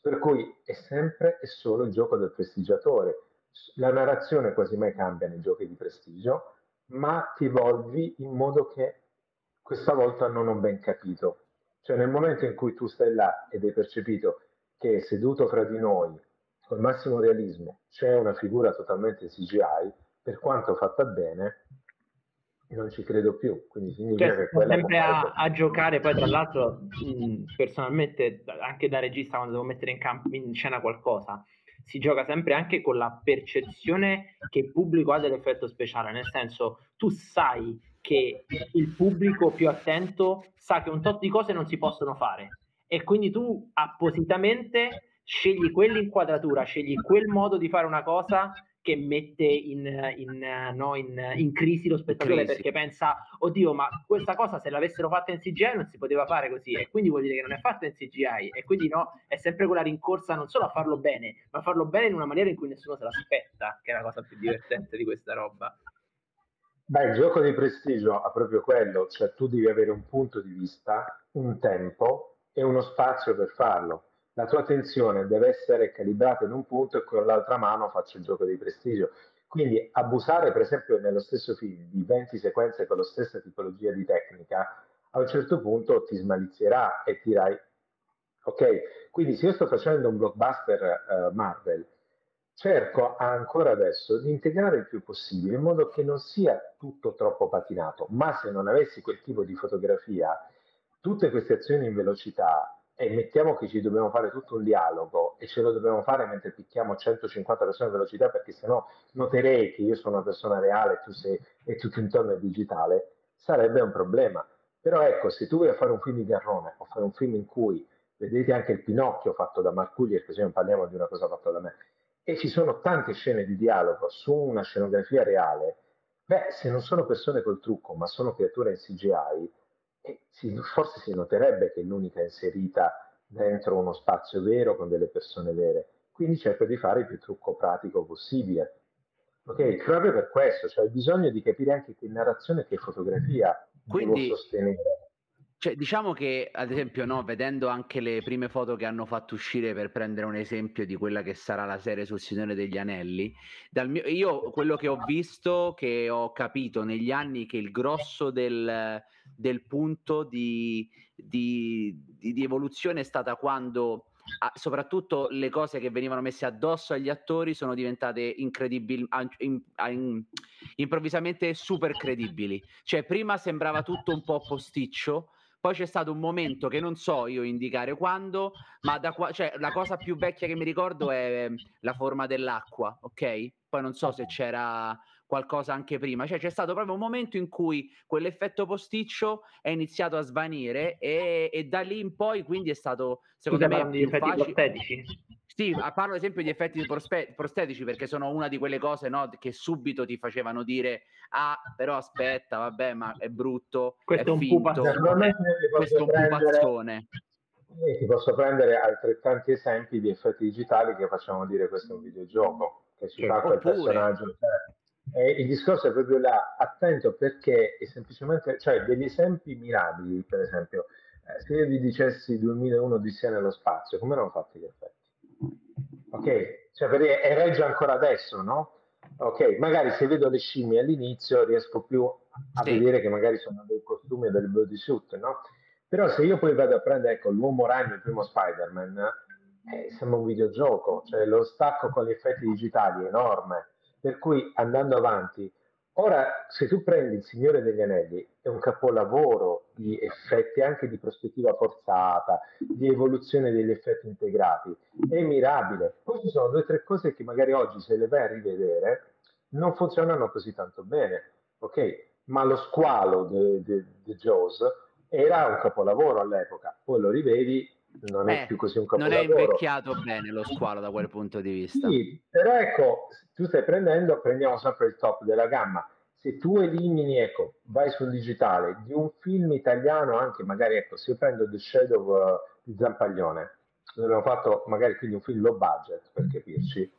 Per cui è sempre e solo il gioco del prestigiatore. La narrazione quasi mai cambia nei giochi di prestigio, ma ti evolvi in modo che questa volta non ho ben capito. Cioè nel momento in cui tu stai là ed hai percepito che seduto fra di noi, col massimo realismo, c'è una figura totalmente CGI, per quanto fatta bene, non ci credo più. Quindi significa cioè, che quella sempre a, a, giocare, poi tra l'altro mh, personalmente anche da regista quando devo mettere in, camp- in scena qualcosa, si gioca sempre anche con la percezione che il pubblico ha dell'effetto speciale, nel senso tu sai che il pubblico più attento sa che un tot di cose non si possono fare. E quindi tu appositamente scegli quell'inquadratura, scegli quel modo di fare una cosa che mette in, in, no, in, in crisi lo spettatore crisi. perché pensa, oddio, ma questa cosa se l'avessero fatta in CGI non si poteva fare così, e quindi vuol dire che non è fatta in CGI, e quindi no, è sempre quella rincorsa non solo a farlo bene, ma a farlo bene in una maniera in cui nessuno se l'aspetta, che è la cosa più divertente di questa roba. Beh, il gioco di prestigio ha proprio quello, cioè tu devi avere un punto di vista, un tempo e uno spazio per farlo la tua attenzione deve essere calibrata in un punto e con l'altra mano faccio il gioco di prestigio. Quindi abusare, per esempio, nello stesso film di 20 sequenze con la stessa tipologia di tecnica, a un certo punto ti smalizierà e ti dirai, ok, quindi se io sto facendo un blockbuster uh, Marvel, cerco ancora adesso di integrare il più possibile in modo che non sia tutto troppo patinato, ma se non avessi quel tipo di fotografia, tutte queste azioni in velocità e mettiamo che ci dobbiamo fare tutto un dialogo e ce lo dobbiamo fare mentre picchiamo 150 persone a velocità perché sennò noterei che io sono una persona reale tu sei, e tutto intorno è digitale, sarebbe un problema. Però ecco, se tu vuoi fare un film di Garrone o fare un film in cui vedete anche il Pinocchio fatto da Marcugli, così non parliamo di una cosa fatta da me, e ci sono tante scene di dialogo su una scenografia reale, beh, se non sono persone col trucco, ma sono creature in CGI, e si, forse si noterebbe che è l'unica inserita dentro uno spazio vero con delle persone vere. Quindi cerco di fare il più trucco pratico possibile. Ok, proprio per questo, cioè bisogno di capire anche che narrazione e che fotografia Quindi, devo sostenere. Cioè, diciamo che, ad esempio, no, vedendo anche le prime foto che hanno fatto uscire per prendere un esempio di quella che sarà la serie sul Signore degli Anelli, mio, io quello che ho visto, che ho capito negli anni, che il grosso del, del punto di, di, di, di, evoluzione è stata quando ah, soprattutto le cose che venivano messe addosso agli attori sono diventate incredibili, in, in, improvvisamente super credibili. Cioè, prima sembrava tutto un po' posticcio poi c'è stato un momento che non so io indicare quando, ma da qua, cioè, la cosa più vecchia che mi ricordo è ehm, la forma dell'acqua, ok? Poi non so se c'era qualcosa anche prima, cioè c'è stato proprio un momento in cui quell'effetto posticcio è iniziato a svanire e, e da lì in poi quindi è stato secondo Scusa, me più facile. Sì, parlo ad esempio di effetti prospe- prostetici perché sono una di quelle cose no, che subito ti facevano dire ah, però aspetta, vabbè, ma è brutto, questo è, un finto, questo è un pupazzone. Ti posso prendere altrettanti esempi di effetti digitali che facciamo dire questo è un videogioco, che ci fa quel personaggio. Cioè, e il discorso è proprio là, attento perché è semplicemente, cioè degli esempi mirabili, per esempio, eh, se io vi dicessi 2001 Odissea nello spazio, come erano fatti gli effetti? Ok, cioè per dire, e regge ancora adesso, no? Ok, magari se vedo le scimmie all'inizio riesco più a sì. vedere che magari sono dei costumi del bodysuit, no? Però se io poi vado a prendere, ecco, l'uomo ragno, il primo Spider-Man, eh, sembra un videogioco, cioè lo stacco con gli effetti digitali è enorme, per cui andando avanti Ora, se tu prendi Il Signore degli Anelli, è un capolavoro di effetti, anche di prospettiva forzata, di evoluzione degli effetti integrati, è mirabile. Poi ci sono due o tre cose che magari oggi, se le vai a rivedere, non funzionano così tanto bene, ok? Ma lo squalo di Jaws era un capolavoro all'epoca, poi lo rivedi non è eh, più così un capolavoro. Non è invecchiato bene lo squalo da quel punto di vista. Sì, però ecco, tu stai prendendo, prendiamo sempre il top della gamma. Se tu elimini, ecco, vai sul digitale di un film italiano, anche magari, ecco, se io prendo The Shadow uh, di Zampaglione, abbiamo fatto magari quindi un film low budget, per capirci,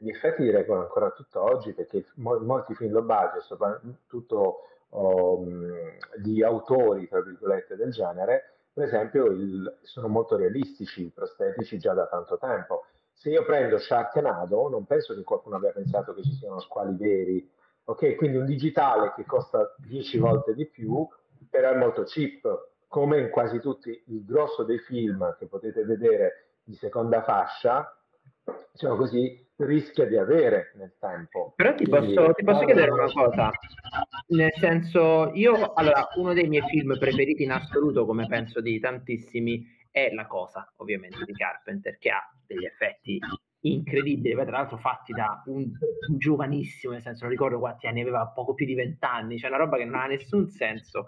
gli effetti li regolano ancora tutto oggi perché mo- molti film low budget, soprattutto um, di autori, tra virgolette, del genere, per esempio, il, sono molto realistici, prostetici già da tanto tempo. Se io prendo Sharknado, non penso che qualcuno abbia pensato che ci siano squali veri, ok? Quindi un digitale che costa 10 volte di più, però è molto cheap, come in quasi tutti il grosso dei film che potete vedere di seconda fascia, diciamo così, rischia di avere nel tempo. Però ti posso, ti posso chiedere una cosa, nel senso, io, allora, uno dei miei film preferiti in assoluto, come penso di tantissimi, è La Cosa, ovviamente, di Carpenter, che ha degli effetti incredibili, tra l'altro fatti da un, un, giovanissimo, nel senso non ricordo quanti anni aveva, poco più di vent'anni, cioè una roba che non ha nessun senso.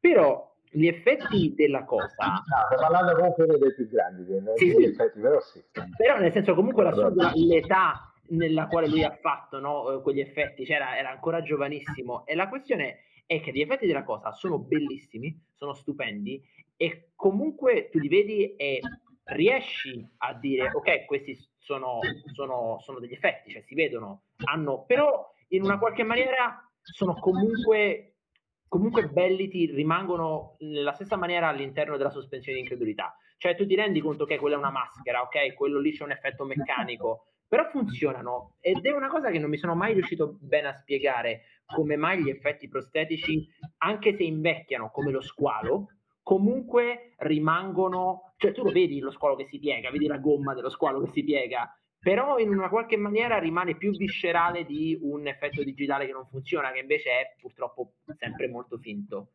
Però gli effetti della cosa. No, parlando comunque dei più grandi, sì, sì. Effetti, però sì. Però nel senso comunque la, l'età nella quale lui ha fatto no, quegli effetti, cioè era, era ancora giovanissimo e la questione è che gli effetti della cosa sono bellissimi, sono stupendi e comunque tu li vedi e riesci a dire ok questi sono, sono, sono degli effetti, cioè si vedono, hanno, però in una qualche maniera sono comunque comunque belli ti rimangono nella stessa maniera all'interno della sospensione di incredulità. Cioè tu ti rendi conto che quella è una maschera, ok? Quello lì c'è un effetto meccanico, però funzionano ed è una cosa che non mi sono mai riuscito bene a spiegare come mai gli effetti prostetici, anche se invecchiano come lo squalo, comunque rimangono, cioè tu lo vedi lo squalo che si piega, vedi la gomma dello squalo che si piega, però in una qualche maniera rimane più viscerale di un effetto digitale che non funziona, che invece è purtroppo sempre molto finto.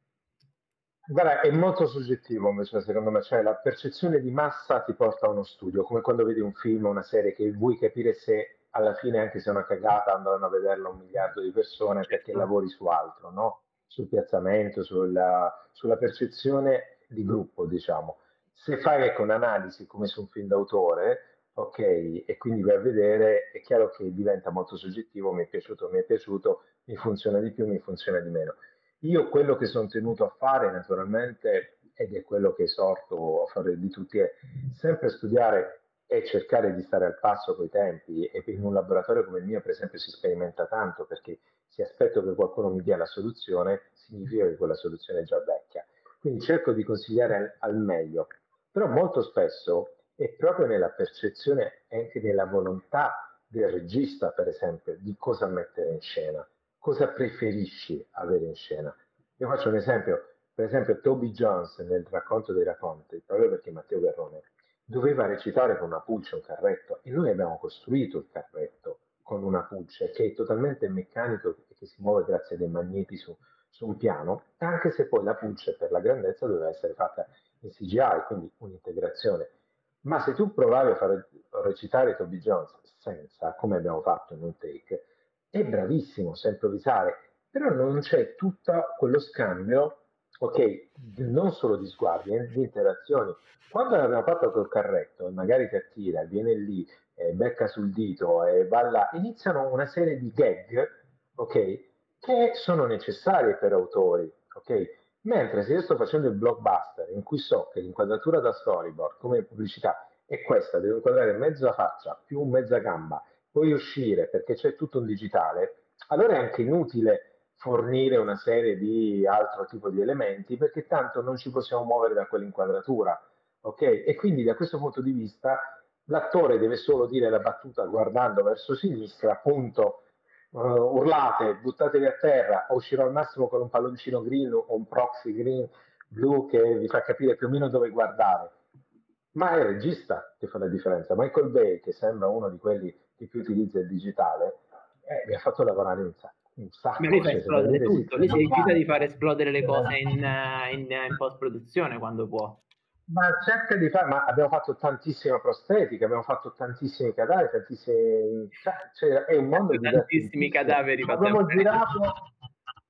Guarda, è molto soggettivo invece secondo me, cioè la percezione di massa ti porta a uno studio, come quando vedi un film o una serie che vuoi capire se alla fine, anche se è una cagata, andranno a vederla un miliardo di persone perché certo. lavori su altro, no? Sul piazzamento, sulla, sulla percezione di gruppo, diciamo. Se fai ecco, un'analisi come su un film d'autore, ok, e quindi vai a vedere, è chiaro che diventa molto soggettivo, mi è piaciuto, mi è piaciuto, mi funziona di più, mi funziona di meno. Io quello che sono tenuto a fare naturalmente, ed è quello che esorto a fare di tutti, è sempre studiare e cercare di stare al passo con i tempi e in un laboratorio come il mio per esempio si sperimenta tanto perché se aspetto che qualcuno mi dia la soluzione significa che quella soluzione è già vecchia. Quindi cerco di consigliare al meglio, però molto spesso è proprio nella percezione e anche nella volontà del regista, per esempio, di cosa mettere in scena, cosa preferisci avere in scena. Io faccio un esempio, per esempio Toby Jones nel racconto dei racconti, proprio perché Matteo Garrone doveva recitare con una pulce un carretto e noi abbiamo costruito il carretto con una pulce che è totalmente meccanico e che si muove grazie a dei magneti su, su un piano, anche se poi la pulce per la grandezza doveva essere fatta in CGI, quindi un'integrazione ma se tu provavi a far recitare Toby Jones senza, come abbiamo fatto in un take, è bravissimo, sa improvvisare, però non c'è tutto quello scambio, ok, non solo di sguardi, eh, di interazioni. Quando l'abbiamo fatto col carretto, e magari ti attira, viene lì, eh, becca sul dito e va là, iniziano una serie di gag, ok, che sono necessarie per autori, ok? Mentre se io sto facendo il blockbuster in cui so che l'inquadratura da storyboard come pubblicità è questa, devo inquadrare mezza faccia più mezza gamba, poi uscire perché c'è tutto un digitale, allora è anche inutile fornire una serie di altro tipo di elementi perché tanto non ci possiamo muovere da quell'inquadratura. Ok? E quindi da questo punto di vista l'attore deve solo dire la battuta guardando verso sinistra, appunto uh, urlate, buttatevi a terra, o uscirò al massimo con un palloncino green o un proxy green blu che vi fa capire più o meno dove guardare. Ma è il regista che fa la differenza. Michael Bay, che sembra uno di quelli che più utilizza il digitale, eh, mi ha fatto lavorare un sacco. Un sacco Ma lui fa esplodere tutto, lui si rifiuta di fare esplodere le cose in, eh, in, in post-produzione quando può. Ma cerca di fare, ma abbiamo fatto tantissima prostetica, abbiamo fatto tantissimi cadaveri, tantissimi... Cioè, cioè è un mondo di... Tantissimi cadaveri. Abbiamo girato,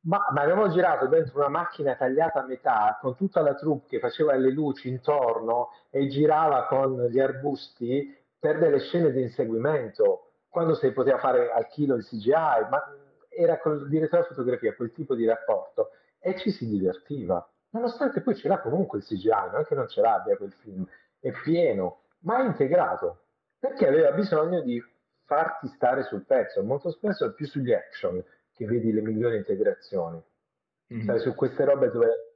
ma, ma, abbiamo girato dentro una macchina tagliata a metà con tutta la troupe che faceva le luci intorno e girava con gli arbusti per delle scene di inseguimento, quando si poteva fare al chilo il CGI, ma era con il direttore di fotografia quel tipo di rapporto. E ci si divertiva nonostante poi ce l'ha comunque il CGI, non è che non ce l'abbia quel film, è pieno, ma è integrato, perché aveva bisogno di farti stare sul pezzo. Molto spesso è più sugli action che vedi le migliori integrazioni. Mm-hmm. Sai, su queste robe dove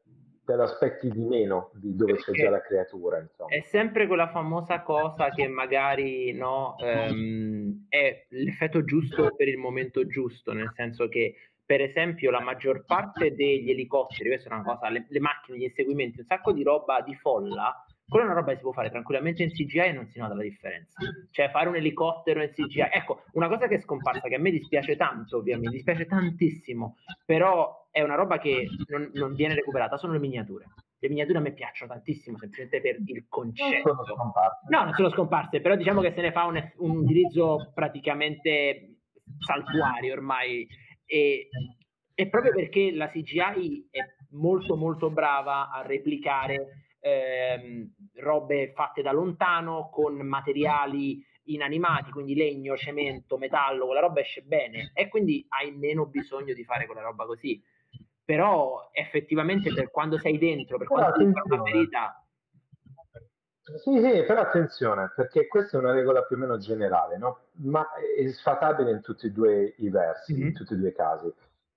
te lo aspetti di meno di dove Perché c'è già la creatura. Insomma. È sempre quella famosa cosa che magari no, ehm, è l'effetto giusto per il momento giusto, nel senso che per esempio la maggior parte degli elicotteri, questa è una cosa, le, le macchine, gli inseguimenti, un sacco di roba di folla, quella è una roba che si può fare tranquillamente in CGI e non si nota la differenza. Cioè fare un elicottero in CGI. Ecco, una cosa che è scomparsa, che a me dispiace tanto, ovviamente, mi dispiace tantissimo, però è una roba che non, non, viene recuperata, sono le miniature. Le miniature a me piacciono tantissimo, semplicemente per il concetto. Non sono scomparse. No, non sono scomparse, però diciamo che se ne fa un, un utilizzo praticamente saltuario ormai e, e proprio perché la CGI è molto molto brava a replicare ehm, robe fatte da lontano con materiali inanimati, quindi legno, cemento, metallo, quella roba esce bene. E quindi hai meno bisogno di fare quella roba così. Però effettivamente per quando sei dentro, per quando sei una ferita... Sì, sì, però attenzione, perché questa è una regola più o meno generale, no? ma è sfatabile in tutti e due i versi, mm-hmm. in tutti e due i casi.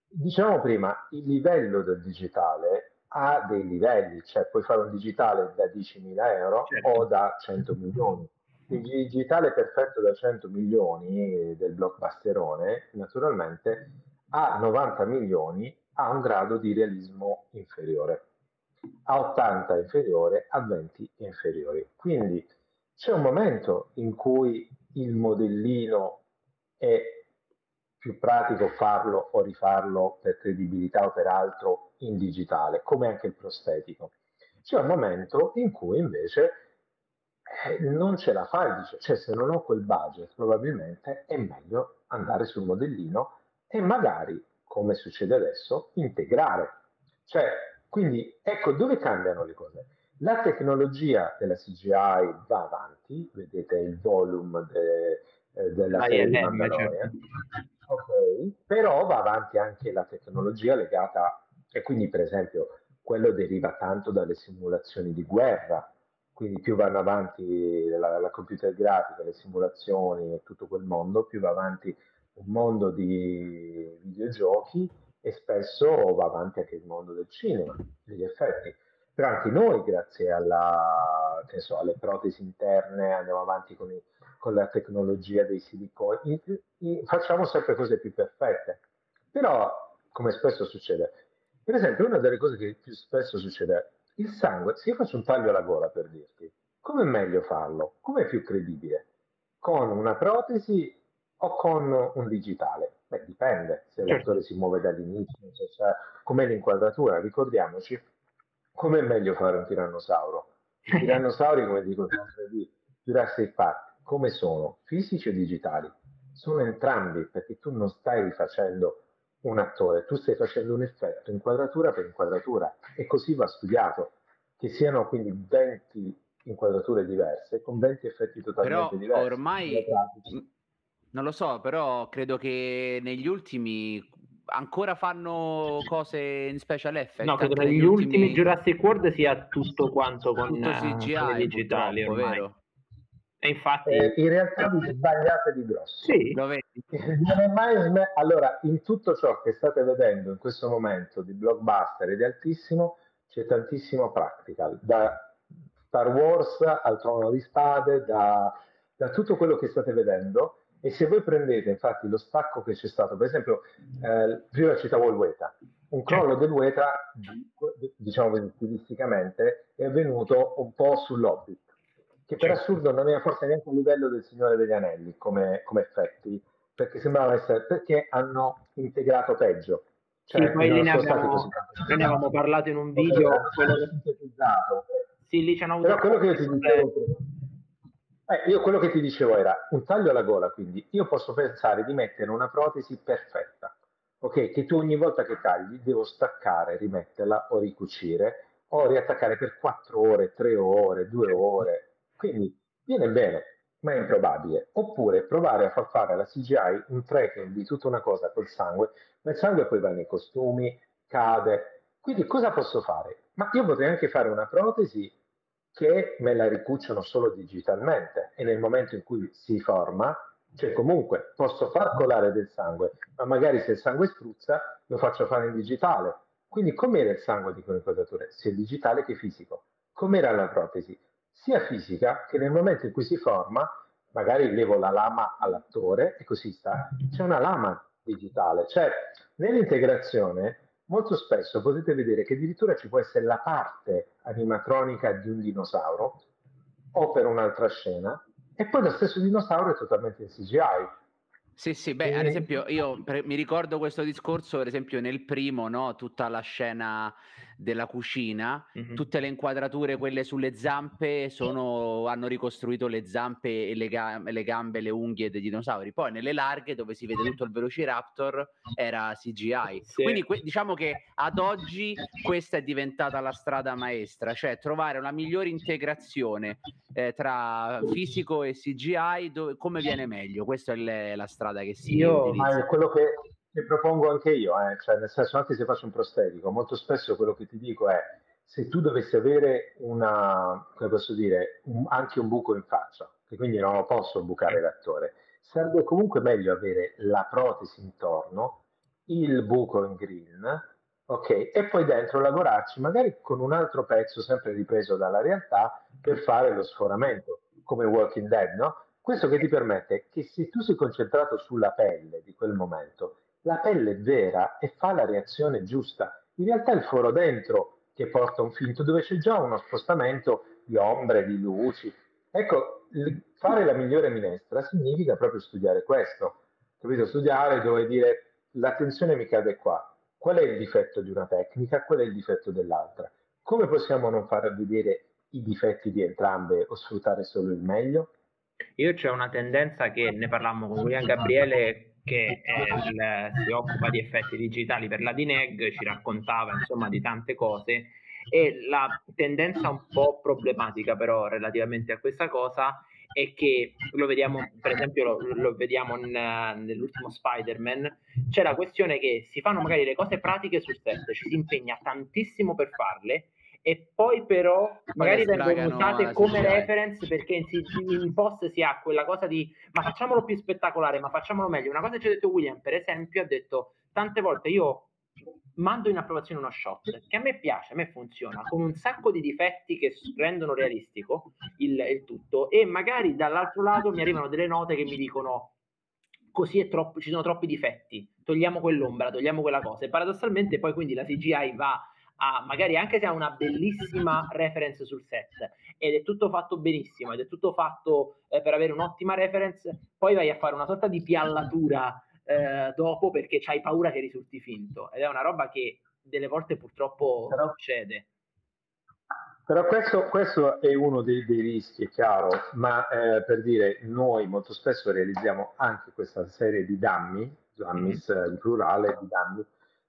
Diciamo prima, il livello del digitale ha dei livelli, cioè puoi fare un digitale da 10.000 euro certo. o da 100 milioni. Il digitale perfetto da 100 milioni del blockbusterone, naturalmente, a 90 milioni ha un grado di realismo inferiore, a 80 inferiore, a 20 inferiori. Quindi c'è un momento in cui il modellino è più pratico farlo o rifarlo per credibilità o per altro in digitale, come anche il prostetico. C'è un momento in cui invece eh, non ce la fai, dice, cioè se non ho quel budget probabilmente è meglio andare sul modellino e magari, come succede adesso, integrare. Cioè, quindi ecco dove cambiano le cose. La tecnologia della CGI va avanti, vedete il volume de, eh, della serie di Mandalorian, certo. okay. però va avanti anche la tecnologia legata e quindi, per esempio, quello deriva tanto dalle simulazioni di guerra, quindi più vanno avanti la, la computer grafica, le simulazioni e tutto quel mondo, più va avanti un mondo di videogiochi e spesso va avanti anche il mondo del cinema, degli effetti. Però anche noi, grazie alla, so, alle protesi interne, andiamo avanti con, i, con la tecnologia dei siliconi, facciamo sempre cose più perfette. Però, come spesso succede, per esempio, una delle cose che più spesso succede, il sangue, se io faccio un taglio alla gola per dirti, come è meglio farlo? Come è più credibile? Con una protesi o con un digitale? Beh, dipende se certo. l'attore si muove dall'inizio, se com'è l'inquadratura. Ricordiamoci, come è meglio fare un tirannosauro? I tirannosauri, come dico sempre di Jurassic Park, come sono? Fisici o digitali? Sono entrambi, perché tu non stai facendo un attore, tu stai facendo un effetto inquadratura per inquadratura e così va studiato, che siano quindi 20 inquadrature diverse con 20 effetti totalmente però diversi. Ormai non lo so, però credo che negli ultimi ancora fanno cose in special effect. No, credo negli ultimi... ultimi Jurassic World sia tutto quanto con tutto CGI, digitali, vero? E infatti... Eh, in realtà vi sbagliate di grosso. Sì. Non è mai sm- allora, in tutto ciò che state vedendo in questo momento di blockbuster e di altissimo, c'è tantissimo practical. Da Star Wars al Trono di Spade, da, da tutto quello che state vedendo. E se voi prendete infatti lo stacco che c'è stato, per esempio, eh, prima citavo il Weta, un crollo del Weta, diciamo stilisticamente, è avvenuto un po' sull'Hobbit che per certo. assurdo non era forse neanche a livello del Signore degli Anelli come, come effetti, perché sembrava essere perché hanno integrato peggio. Cioè, sì, poi ne abbiamo, ne avevamo parlato in un video. Quello. Sì, lì c'è avuto. Però quello che io ti dicevo, eh, io quello che ti dicevo era un taglio alla gola, quindi io posso pensare di mettere una protesi perfetta. Ok, che tu ogni volta che tagli devo staccare, rimetterla o ricucire o riattaccare per 4 ore, 3 ore, 2 ore, quindi viene bene, ma è improbabile. Oppure provare a far fare alla CGI un tracking di tutta una cosa col sangue, ma il sangue poi va nei costumi, cade. Quindi cosa posso fare? Ma io potrei anche fare una protesi che me la ricucciano solo digitalmente e nel momento in cui si forma Cioè comunque posso far colare del sangue, ma magari se il sangue spruzza lo faccio fare in digitale. Quindi com'era il sangue di quell'inquadratura? Sia digitale che fisico. Com'era la protesi? Sia fisica che nel momento in cui si forma, magari levo la lama all'attore e così sta, c'è una lama digitale. Cioè nell'integrazione molto spesso potete vedere che addirittura ci può essere la parte animatronica di un dinosauro o per un'altra scena e poi lo stesso dinosauro è totalmente in CGI. Sì, sì, beh, ad esempio io per, mi ricordo questo discorso, per esempio nel primo, no, tutta la scena della cucina, mm-hmm. tutte le inquadrature, quelle sulle zampe, sono, hanno ricostruito le zampe e le, ga- le, gambe, le unghie dei dinosauri. Poi nelle larghe, dove si vede tutto il Velociraptor, era CGI. Sì. Quindi que- diciamo che ad oggi questa è diventata la strada maestra, cioè trovare una migliore integrazione eh, tra fisico e CGI, dove, come viene meglio. Questa è le- la strada che si Io. Ma è quello che che propongo anche io, eh? cioè nel senso anche se faccio un prostetico, molto spesso quello che ti dico è se tu dovessi avere una, come posso dire, un, anche un buco in faccia, che quindi non lo posso bucare l'attore, serve comunque meglio avere la protesi intorno, il buco in green, ok, e poi dentro lavorarci magari con un altro pezzo sempre ripreso dalla realtà per fare lo sforamento, come Walking Dead, no? Questo che ti permette che se tu sei concentrato sulla pelle di quel momento, la pelle è vera e fa la reazione giusta. In realtà è il foro dentro che porta un finto dove c'è già uno spostamento di ombre, di luci. Ecco, fare la migliore minestra significa proprio studiare questo. Capito? Studiare dove dire l'attenzione mi cade qua. Qual è il difetto di una tecnica? Qual è il difetto dell'altra? Come possiamo non far vedere i difetti di entrambe o sfruttare solo il meglio? Io c'è una tendenza che ne parlammo con William Gabriele che il, si occupa di effetti digitali per la DINEG, ci raccontava insomma di tante cose. E la tendenza un po' problematica però relativamente a questa cosa è che lo vediamo per esempio lo, lo vediamo in, nell'ultimo Spider-Man. C'è la questione che si fanno magari le cose pratiche sul set ci si impegna tantissimo per farle e poi però magari vengono usate come reference perché in, in, post si ha quella cosa di ma facciamolo più spettacolare, ma facciamolo meglio. Una cosa che ci ha detto William, per esempio, ha detto tante volte io mando in approvazione uno shot che a me piace, a me funziona, con un sacco di difetti che rendono realistico il, il tutto e magari dall'altro lato mi arrivano delle note che mi dicono così è troppo, ci sono troppi difetti, togliamo quell'ombra, togliamo quella cosa e paradossalmente poi quindi la CGI va ha magari anche se ha una bellissima reference sul set ed è tutto fatto benissimo ed è tutto fatto eh, per avere un'ottima reference, poi vai a fare una sorta di piallatura eh, dopo perché hai paura che risulti finto ed è una roba che delle volte purtroppo però, succede. Però questo, questo, è uno dei, dei, rischi, è chiaro, ma eh, per dire noi molto spesso realizziamo anche questa serie di dammi, dummies mm-hmm. in plurale, di dammi,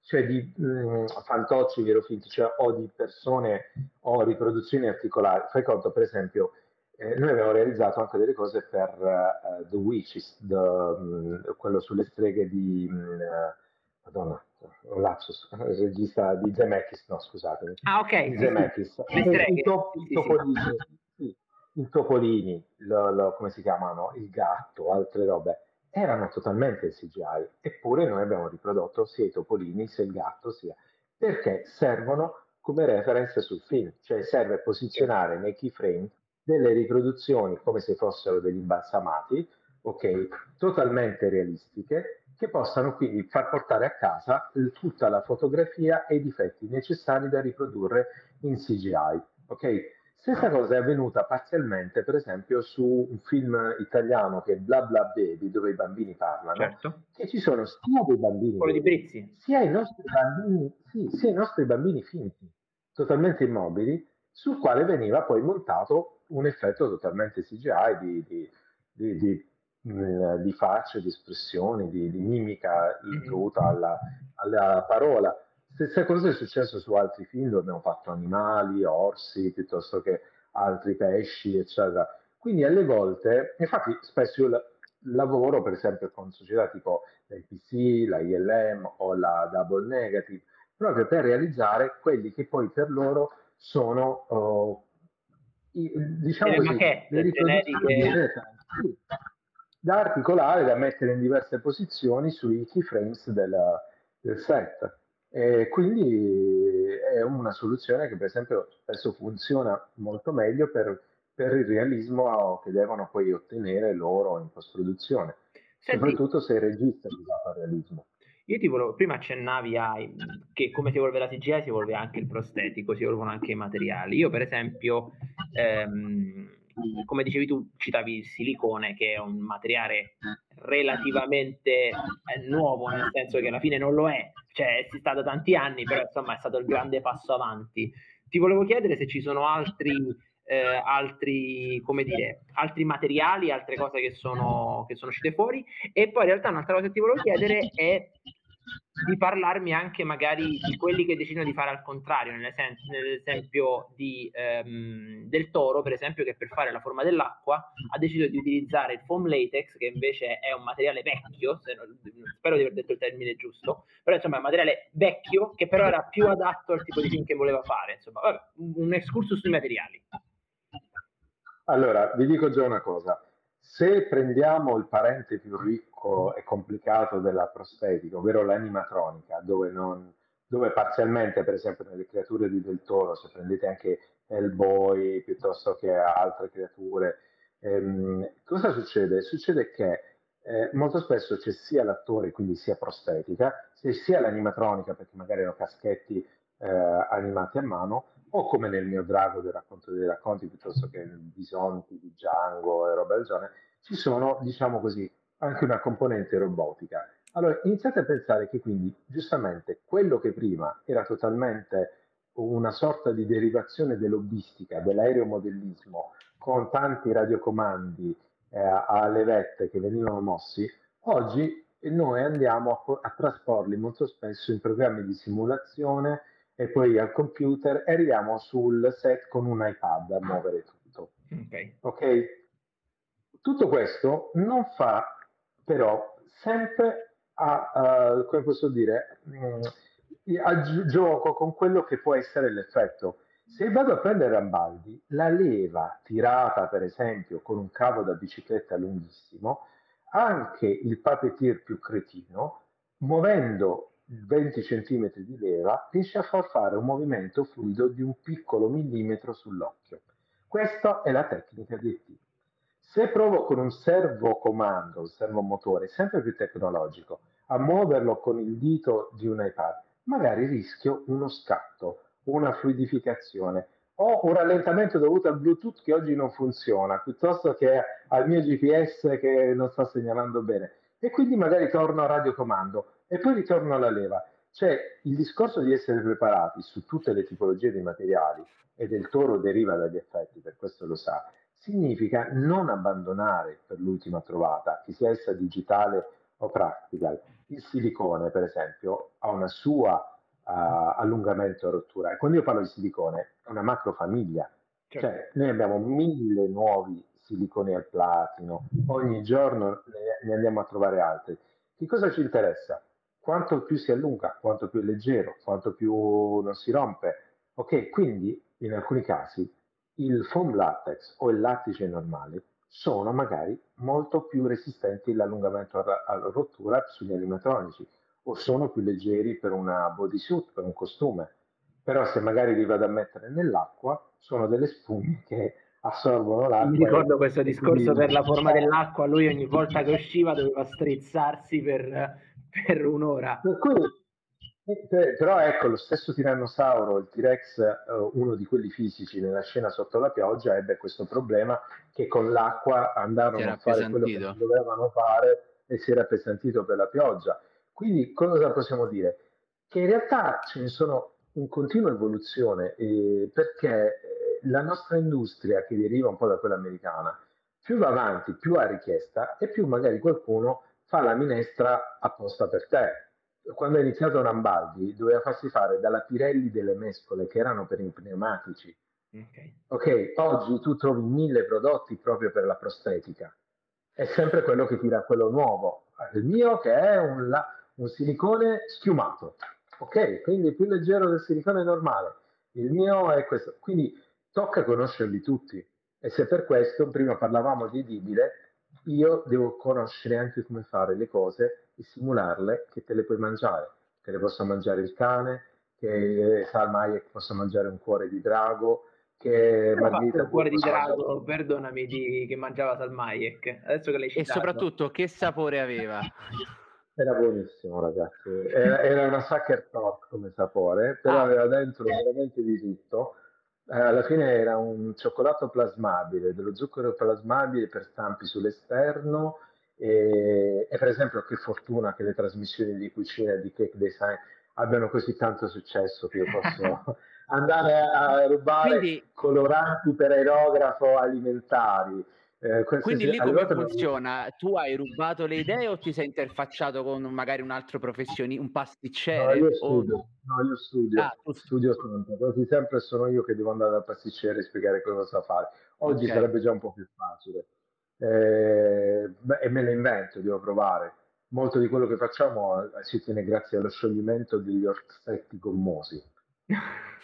cioè di mh, mm, fantocci vero finti, cioè o di persone o riproduzioni articolari. Fai conto, per esempio, eh, noi abbiamo realizzato anche delle cose per uh, The Witches, the, um, quello sulle streghe di... Um, Madonna, un lapsus, il regista di Zemeckis, no scusatemi. Ah ok. Di Zemeckis. Il, to, il Topolini, sì, il Topolini lo, lo, come si chiamano? Il gatto, altre robe erano totalmente CGI, eppure noi abbiamo riprodotto sia i topolini sia il gatto, sia perché servono come reference sul film, cioè serve posizionare nei keyframe delle riproduzioni come se fossero degli imbalsamati, ok, totalmente realistiche, che possano quindi far portare a casa tutta la fotografia e i difetti necessari da riprodurre in CGI, ok? Stessa cosa è avvenuta parzialmente, per esempio, su un film italiano che è Bla Bla Baby, dove i bambini parlano, certo. che ci sono sia dei bambini Brizzi. Sia i nostri bambini, sì, sia i nostri bambini finti, totalmente immobili, sul quale veniva poi montato un effetto totalmente CGI di, di, di, di mm, di facce, di espressioni, di, di mimica mm-hmm. dovuta alla, alla, parola. Stessa cosa è successo su altri film dove abbiamo fatto animali, orsi, piuttosto che altri pesci, eccetera. Quindi alle volte, infatti spesso io lavoro per esempio con società tipo l'NPC, la ILM o la Double Negative, proprio per realizzare quelli che poi per loro sono, oh, i, diciamo le così, le riproduzioni da articolare, da mettere in diverse posizioni sui keyframes del, del set. E quindi è una soluzione che per esempio spesso funziona molto meglio per, per il realismo che devono poi ottenere loro in post-produzione, Senti, soprattutto se il regista usa il realismo. io ti volevo, prima accennavi a, che come si evolve la CGI si evolve anche il prostetico, si evolvono anche i materiali. Io per esempio, ehm, come dicevi tu, citavi il silicone che è un materiale relativamente eh, nuovo, nel senso che alla fine non lo è, cioè si sta da tanti anni, però insomma è stato il grande passo avanti. Ti volevo chiedere se ci sono altri, eh, altri, dire, altri materiali, altre cose che sono, che sono uscite fuori, e poi in realtà un'altra cosa che ti volevo chiedere è di parlarmi anche magari di quelli che decidono di fare al contrario, nell'esempio di, ehm, del toro, per esempio, che per fare la forma dell'acqua ha deciso di utilizzare il foam latex, che invece è un materiale vecchio, non, spero di aver detto il termine giusto, però insomma è un materiale vecchio che però era più adatto al tipo di film che voleva fare. Insomma, vabbè, un excursus sui materiali. Allora, vi dico già una cosa. Se prendiamo il parente più ricco e complicato della prostetica, ovvero l'animatronica, dove, non, dove parzialmente, per esempio, nelle creature di Del Toro, se prendete anche Hellboy piuttosto che altre creature, ehm, cosa succede? Succede che eh, molto spesso c'è sia l'attore, quindi sia prostetica, sia l'animatronica, perché magari erano caschetti eh, animati a mano, o come nel mio drago del racconto dei racconti, piuttosto che nel Bisonti di Django e roba del genere, ci sono, diciamo così, anche una componente robotica. Allora, iniziate a pensare che quindi, giustamente, quello che prima era totalmente una sorta di derivazione dell'hobbistica, dell'aeromodellismo, con tanti radiocomandi eh, a levette che venivano mossi, oggi noi andiamo a, a trasporli molto spesso in programmi di simulazione e poi al computer e arriviamo sul set con un iPad a muovere tutto. Ok. Ok? Tutto questo non fa però sempre a, a come posso dire, mh, a gi- gioco con quello che può essere l'effetto. Se vado a prendere Rambaldi, la leva tirata per esempio con un cavo da bicicletta lunghissimo, anche il puppeteer più cretino, muovendo 20 cm di leva, riesce a far fare un movimento fluido di un piccolo millimetro sull'occhio. Questa è la tecnica di ET. Se provo con un servo comando, un servomotore sempre più tecnologico, a muoverlo con il dito di un iPad, magari rischio uno scatto, una fluidificazione o un rallentamento dovuto al Bluetooth che oggi non funziona, piuttosto che al mio GPS che non sta segnalando bene. E quindi magari torno a radiocomando e poi ritorno alla leva. Cioè il discorso di essere preparati su tutte le tipologie di materiali e del toro deriva dagli effetti, per questo lo sa, significa non abbandonare per l'ultima trovata, che sia essa digitale o practical. Il silicone, per esempio, ha una sua uh, allungamento e rottura. E quando io parlo di silicone, è una macrofamiglia. Certo. Cioè, noi abbiamo mille nuovi siliconi al platino, ogni giorno ne, ne andiamo a trovare altri. Che cosa ci interessa? Quanto più si allunga, quanto più è leggero, quanto più non si rompe. Ok, quindi in alcuni casi il foam latex o il lattice normale sono magari molto più resistenti all'allungamento alla rottura sugli animatronici o sono più leggeri per una bodysuit, per un costume. Però se magari li vado a mettere nell'acqua, sono delle spugne che assorbono l'acqua. Mi ricordo questo discorso per la forma dell'acqua, lui ogni volta che usciva doveva strizzarsi per, per un'ora. Per cui però ecco, lo stesso tirannosauro, il T-Rex, eh, uno di quelli fisici nella scena sotto la pioggia, ebbe questo problema che con l'acqua andarono a fare quello che dovevano fare e si era appesantito per la pioggia. Quindi cosa possiamo dire? Che in realtà ce ne sono in continua evoluzione eh, perché la nostra industria, che deriva un po' da quella americana, più va avanti, più ha richiesta e più magari qualcuno fa la minestra apposta per te quando è iniziato Rambaldi doveva farsi fare dalla Pirelli delle mescole che erano per i pneumatici. Okay. ok, oggi tu trovi mille prodotti proprio per la prostetica. È sempre quello che tira quello nuovo. Il mio che è un, la, un silicone schiumato. Ok, quindi più leggero del silicone normale. Il mio è questo. Quindi tocca conoscerli tutti. E se per questo, prima parlavamo di edibile, io devo conoscere anche come fare le cose e simularle che te le puoi mangiare, che le possa mangiare il cane, che Salma Hayek possa mangiare un cuore di drago, che Margherita il cuore di drago, perdonami, di, che mangiava Salma Hayek. Adesso che l'hai citato. E soprattutto che sapore aveva? Era buonissimo, ragazzi. Era, era una sucker top come sapore, però ah. aveva dentro veramente di tutto. Eh, alla fine era un cioccolato plasmabile, dello zucchero plasmabile per stampi sull'esterno. E, e per esempio, che fortuna che le trasmissioni di cucina e di cake design abbiano così tanto successo che io posso andare a rubare Quindi... coloranti per aerografo alimentari eh, Quindi lì come funziona? Tu hai rubato le idee o ti sei interfacciato con magari un altro professionista, un pasticcere? No, io studio, o... no, io studio, ah, studio sempre. Quasi sempre sono io che devo andare dal pasticcere e spiegare cosa fare. Oggi okay. sarebbe già un po' più facile. Eh, e me lo invento, devo provare. Molto di quello che facciamo si ottiene grazie allo scioglimento degli orsetti gommosi.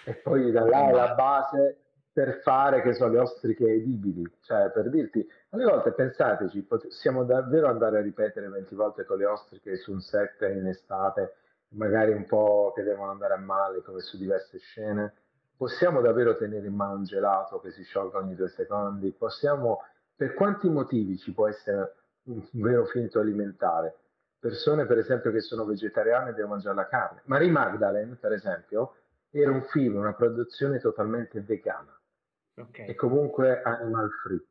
e poi da là alla base per fare che so, le ostriche edibili, cioè per dirti, alle volte pensateci, possiamo davvero andare a ripetere 20 volte con le ostriche su un set in estate, magari un po' che devono andare a male come su diverse scene, possiamo davvero tenere in mano un gelato che si sciolga ogni due secondi, possiamo, per quanti motivi ci può essere un vero finto alimentare? Persone per esempio che sono vegetariane devono mangiare la carne. Marie Magdalene per esempio era un film, una produzione totalmente vegana okay. e comunque animal free.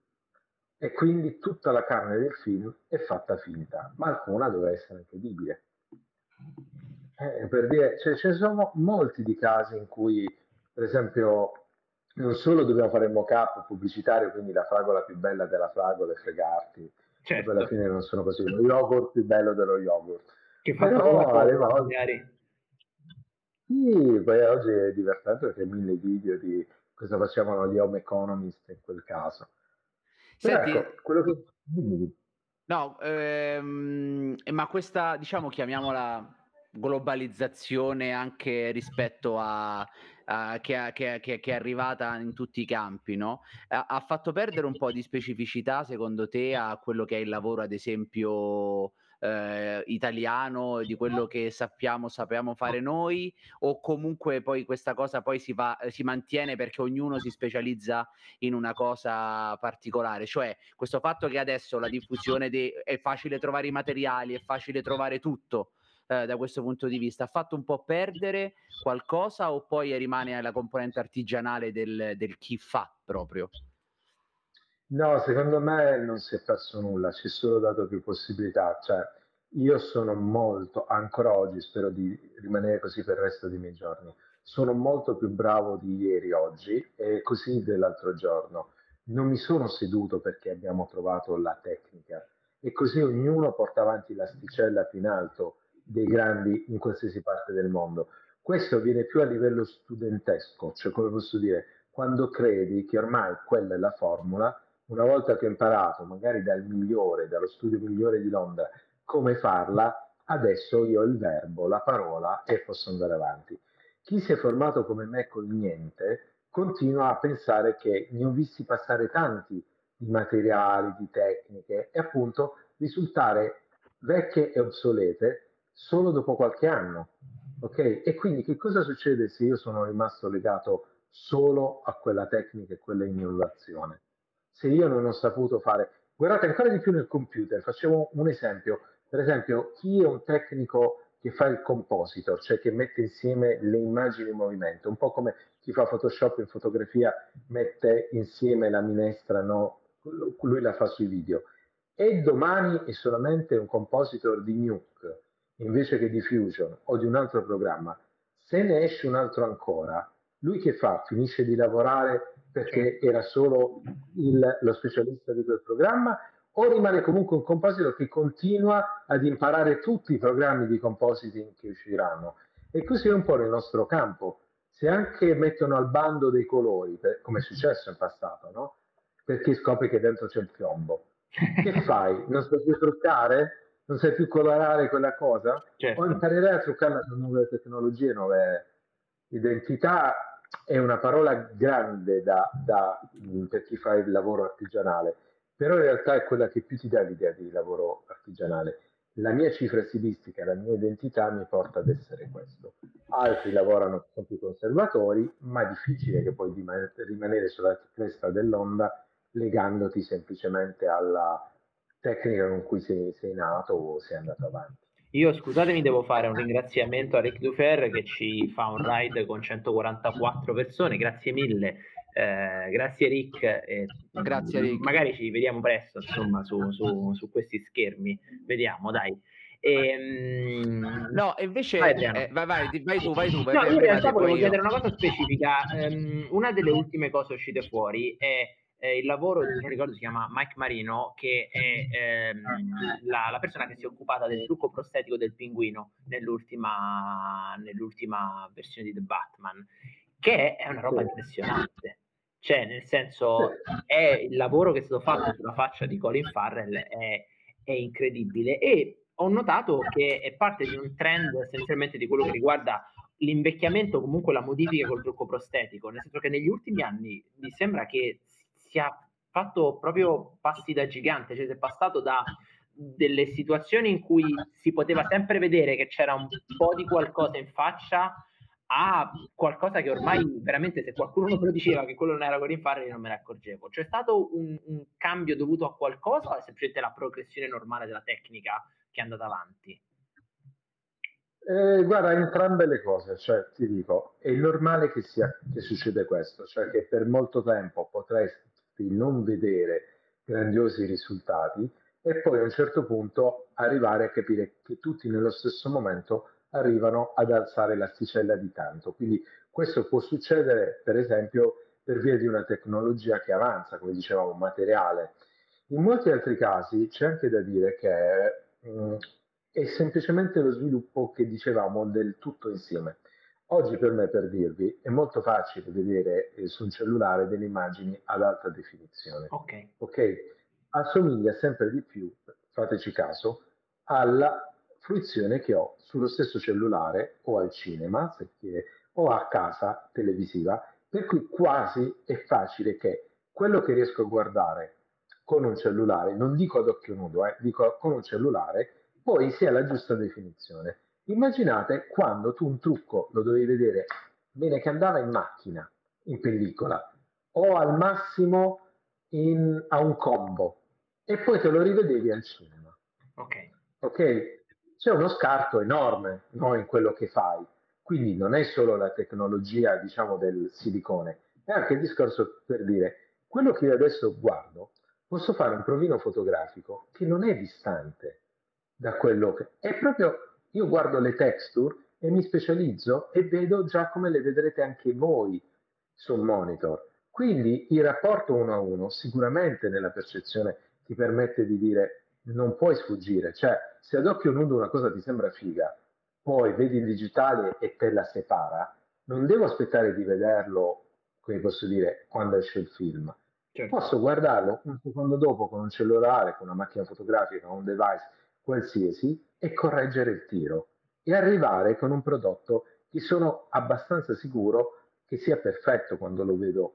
E quindi tutta la carne del film è fatta finta, ma alcuna deve essere incredibile. Eh, per dire, cioè, ce ne sono molti di casi in cui, per esempio, non solo dobbiamo fare il mock-up pubblicitario, quindi la fragola più bella della fragola e fregarti, certo. alla fine non sono così, lo yogurt più bello dello yogurt. Che fa Però alle volte... Sì, poi oggi è divertente perché mille video di cosa facevano gli home economist in quel caso. Senti, ecco, quello che... No, ehm, ma questa, diciamo, chiamiamola globalizzazione anche rispetto a, a che, che, che, che, è arrivata in tutti i campi, no? Ha, ha, fatto perdere un po' di specificità, secondo te, a quello che è il lavoro, ad esempio, eh, italiano, di quello che sappiamo, sappiamo fare noi, o comunque poi questa cosa poi si, va, si mantiene perché ognuno si specializza in una cosa particolare, cioè questo fatto che adesso la diffusione de- è facile trovare i materiali, è facile trovare tutto. Eh, da questo punto di vista ha fatto un po' perdere qualcosa o poi rimane la componente artigianale del, del chi fa proprio? No, secondo me non si è perso nulla, ci è solo dato più possibilità. Cioè, io sono molto, ancora oggi, spero di rimanere così per il resto dei miei giorni, sono molto più bravo di ieri oggi e così dell'altro giorno. Non mi sono seduto perché abbiamo trovato la tecnica e così ognuno porta avanti l'asticella più in alto dei grandi in qualsiasi parte del mondo. Questo avviene più a livello studentesco, cioè come posso dire, quando credi che ormai quella è la formula, una volta che ho imparato, magari dal migliore, dallo studio migliore di Londra, come farla, adesso io ho il verbo, la parola e posso andare avanti. Chi si è formato come me col niente continua a pensare che ne ho visti passare tanti di materiali, di tecniche e appunto risultare vecchie e obsolete solo dopo qualche anno. Ok? E quindi che cosa succede se io sono rimasto legato solo a quella tecnica e quella innovazione? se io non ho saputo fare, guardate ancora di più nel computer, facciamo un esempio, per esempio chi è un tecnico che fa il compositor, cioè che mette insieme le immagini in movimento, un po' come chi fa Photoshop in fotografia mette insieme la minestra, no? lui la fa sui video. E domani è solamente un compositor di Nuke invece che di Fusion o di un altro programma. Se ne esce un altro ancora, lui che fa? Finisce di lavorare perché era solo il, lo specialista di quel programma o rimane comunque un compositor che continua ad imparare tutti i programmi di compositing che usciranno. E così è un po' nel nostro campo. Se anche mettono al bando dei colori, come è successo in passato, no? Perché scopri che dentro c'è il piombo. Che fai? Non sai più truccare? Non sai più colorare quella cosa? Certo. O imparerai a truccarla con nuove tecnologie, nuove identità è una parola grande da, da, per chi fa il lavoro artigianale, però in realtà è quella che più ti dà l'idea di lavoro artigianale. La mia cifra stilistica, la mia identità mi porta ad essere questo. Altri lavorano con più conservatori, ma è difficile che puoi rimanere sulla cresta dell'onda legandoti semplicemente alla tecnica con cui sei, sei nato o sei andato avanti. Io scusatemi, devo fare un ringraziamento a Rick Dufer che ci fa un ride con 144 persone, grazie mille. Eh, grazie Rick, eh, grazie Rick. Magari ci vediamo presto, insomma, su, su, su questi schermi. Vediamo, dai. E, um... No, invece vai, eh, vai, vai, vai, tu, vai tu. Vai, no, io in realtà volevo chiedere una cosa specifica. Um, una delle ultime cose uscite fuori è eh, il lavoro, non ricordo, si chiama Mike Marino, che è ehm, la, la, persona che si è occupata del trucco prostetico del pinguino nell'ultima, nell'ultima versione di The Batman, che è una roba impressionante. Cioè, nel senso, è il lavoro che è stato fatto sulla faccia di Colin Farrell è, è incredibile. E ho notato che è parte di un trend essenzialmente di quello che riguarda l'invecchiamento, comunque la modifica col trucco prostetico, nel senso che negli ultimi anni mi sembra che sia fatto proprio passi da gigante, cioè si è passato da delle situazioni in cui si poteva sempre vedere che c'era un po' di qualcosa in faccia a qualcosa che ormai veramente se qualcuno me lo diceva che quello non era Corin Farrell non me ne accorgevo. C'è stato un, un, cambio dovuto a qualcosa o è semplicemente la progressione normale della tecnica che è andata avanti? Eh, guarda, entrambe le cose, cioè ti dico, è normale che, sia, che succede questo, cioè che per molto tempo potresti non vedere grandiosi risultati e poi a un certo punto arrivare a capire che tutti nello stesso momento arrivano ad alzare l'asticella di tanto. Quindi questo può succedere per esempio per via di una tecnologia che avanza, come dicevamo, materiale. In molti altri casi c'è anche da dire che mh, mm, è semplicemente lo sviluppo che dicevamo del tutto insieme. Oggi per me, per dirvi, è molto facile vedere eh, su un cellulare delle immagini ad alta definizione. Ok. Ok? Assomiglia sempre di più, fateci caso, alla fruizione che ho sullo stesso cellulare o al cinema, chiede, o a casa televisiva, per cui quasi è facile che quello che riesco a guardare con un cellulare, non dico ad occhio nudo, eh, dico con un cellulare, poi sia la giusta definizione. Immaginate quando tu un trucco lo dovevi vedere bene che andava in macchina, in pellicola, o al massimo in, a un combo, e poi te lo rivedevi al cinema. Ok. Ok? C'è uno scarto enorme no, in quello che fai. Quindi non è solo la tecnologia, diciamo, del silicone, è anche il discorso per dire, quello che io adesso guardo, posso fare un provino fotografico che non è distante da quello che è proprio io guardo le texture e mi specializzo e vedo già come le vedrete anche voi sul monitor. Quindi il rapporto uno a uno sicuramente nella percezione ti permette di dire non puoi sfuggire, cioè se ad occhio nudo una cosa ti sembra figa, poi vedi il digitale e te la separa, non devo aspettare di vederlo, come posso dire, quando esce il film. Certo. Posso guardarlo un secondo dopo con un cellulare, con una macchina fotografica, con un device qualsiasi e correggere il tiro e arrivare con un prodotto che sono abbastanza sicuro che sia perfetto quando lo vedo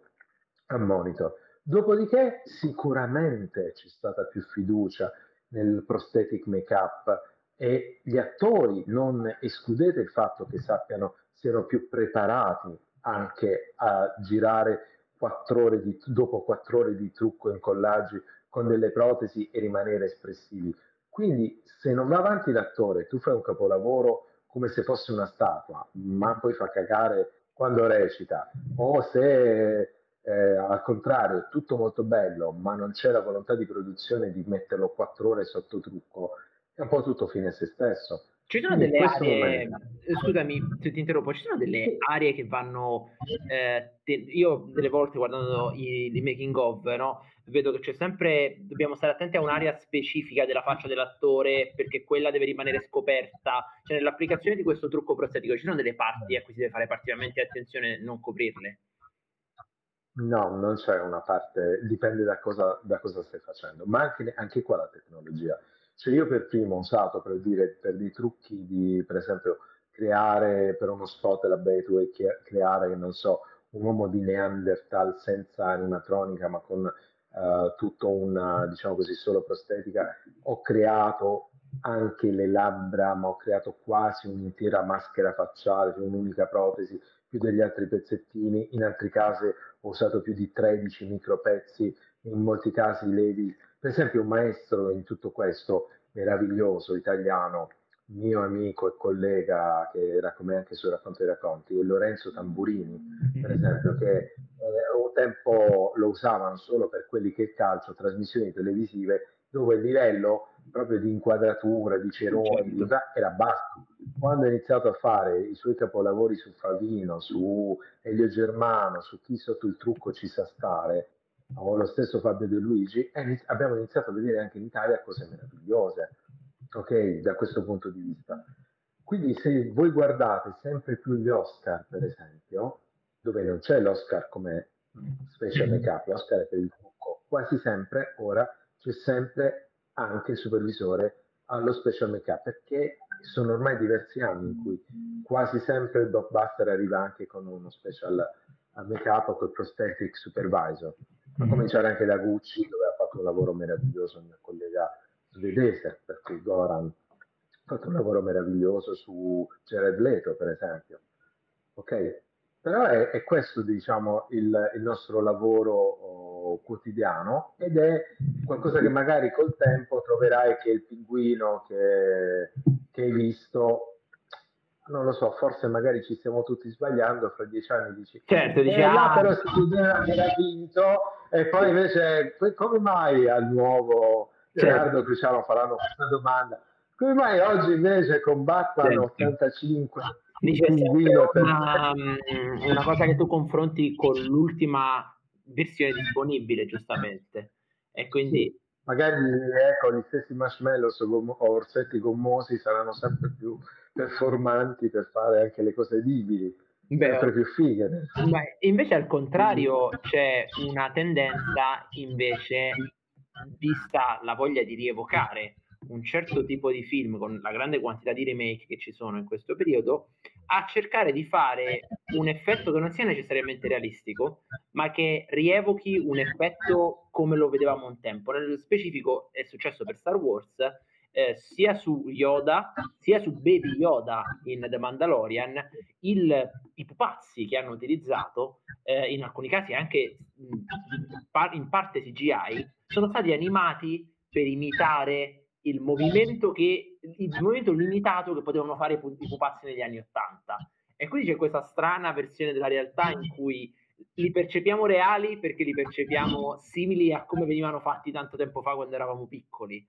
a monitor. Dopodiché sicuramente c'è stata più fiducia nel prosthetic make-up e gli attori non escludete il fatto che sappiano, siano più preparati anche a girare quattro ore di, dopo quattro ore di trucco e incollaggi con delle protesi e rimanere espressivi. Quindi se non va avanti l'attore, tu fai un capolavoro come se fosse una statua, ma poi fa cagare quando recita, o se eh, al contrario è tutto molto bello, ma non c'è la volontà di produzione di metterlo quattro ore sotto trucco, è un po' tutto fine a se stesso. Ci sono delle aree, momento... scusami se ti interrompo, ci sono delle aree che vanno, eh, te, io delle volte guardando i, i making of, no, vedo che c'è sempre, dobbiamo stare attenti a un'area specifica della faccia dell'attore perché quella deve rimanere scoperta. Cioè nell'applicazione di questo trucco prostetico ci sono delle parti a cui si deve fare particolarmente attenzione non coprirle? No, non c'è una parte, dipende da cosa, da cosa stai facendo, ma anche, anche, qua la tecnologia. Cioè io per primo ho usato per dire, per dei trucchi di, per esempio, creare per uno spot la Betway, creare, non so, un uomo di Neanderthal senza animatronica ma con uh, tutto un, diciamo così, solo prostetica, ho creato anche le labbra, ma ho creato quasi un'intera maschera facciale, cioè un'unica protesi, più degli altri pezzettini, in altri casi ho usato più di 13 micropezzi, in molti casi levi. Per esempio un maestro in tutto questo meraviglioso italiano, mio amico e collega che era come anche su Racconto dei Racconti, Lorenzo Tamburini, per esempio, che eh, un tempo lo usavano solo per quelli che calcio, trasmissioni televisive, dove il livello proprio di inquadratura, di ceroni, certo. era basso. Quando ha iniziato a fare i suoi capolavori su Favino, su Elio Germano, su chi sotto il trucco ci sa stare, o lo stesso Fabio De Luigi, abbiamo iniziato a vedere anche in Italia cose meravigliose, ok, da questo punto di vista. Quindi se voi guardate sempre più gli Oscar, per esempio, dove non c'è l'Oscar come special make-up, l'Oscar è per il trucco, quasi sempre ora c'è sempre anche il supervisore allo special make-up, perché sono ormai diversi anni in cui quasi sempre il blockbuster arriva anche con uno special make-up o col prosthetic supervisor. A cominciare anche da Gucci, dove ha fatto un lavoro meraviglioso il mio collega svedese, per cui Goran ha fatto un lavoro meraviglioso su Jared Leto, per esempio. Ok? Però è, è questo, diciamo, il, il nostro lavoro oh, quotidiano ed è qualcosa che magari col tempo troverai che il pinguino che, che hai visto non lo so, forse magari ci stiamo tutti sbagliando, fra dieci anni dici, certo, dici, eh, ah, però si chiedeva che era vinto e poi invece come mai al nuovo certo. Leonardo Cruciano faranno questa domanda? Come mai oggi invece con Batman certo. 85 Dice una, per... Mm, una cosa che tu confronti con l'ultima versione disponibile, giustamente. E quindi... Sì. Magari ecco, gli stessi marshmallows o orsetti gommosi saranno sempre più performanti per fare anche le cose edibili, Beh, sempre più fighe. Ma invece al contrario c'è una tendenza invece, vista la voglia di rievocare un certo tipo di film con la grande quantità di remake che ci sono in questo periodo a cercare di fare un effetto che non sia necessariamente realistico ma che rievochi un effetto come lo vedevamo un tempo nello specifico è successo per Star Wars eh, sia su Yoda sia su Baby Yoda in The Mandalorian il, i pupazzi che hanno utilizzato eh, in alcuni casi anche in parte CGI sono stati animati per imitare il movimento, che, il movimento limitato che potevano fare i pupazzi negli anni Ottanta. E quindi c'è questa strana versione della realtà in cui li percepiamo reali perché li percepiamo simili a come venivano fatti tanto tempo fa quando eravamo piccoli.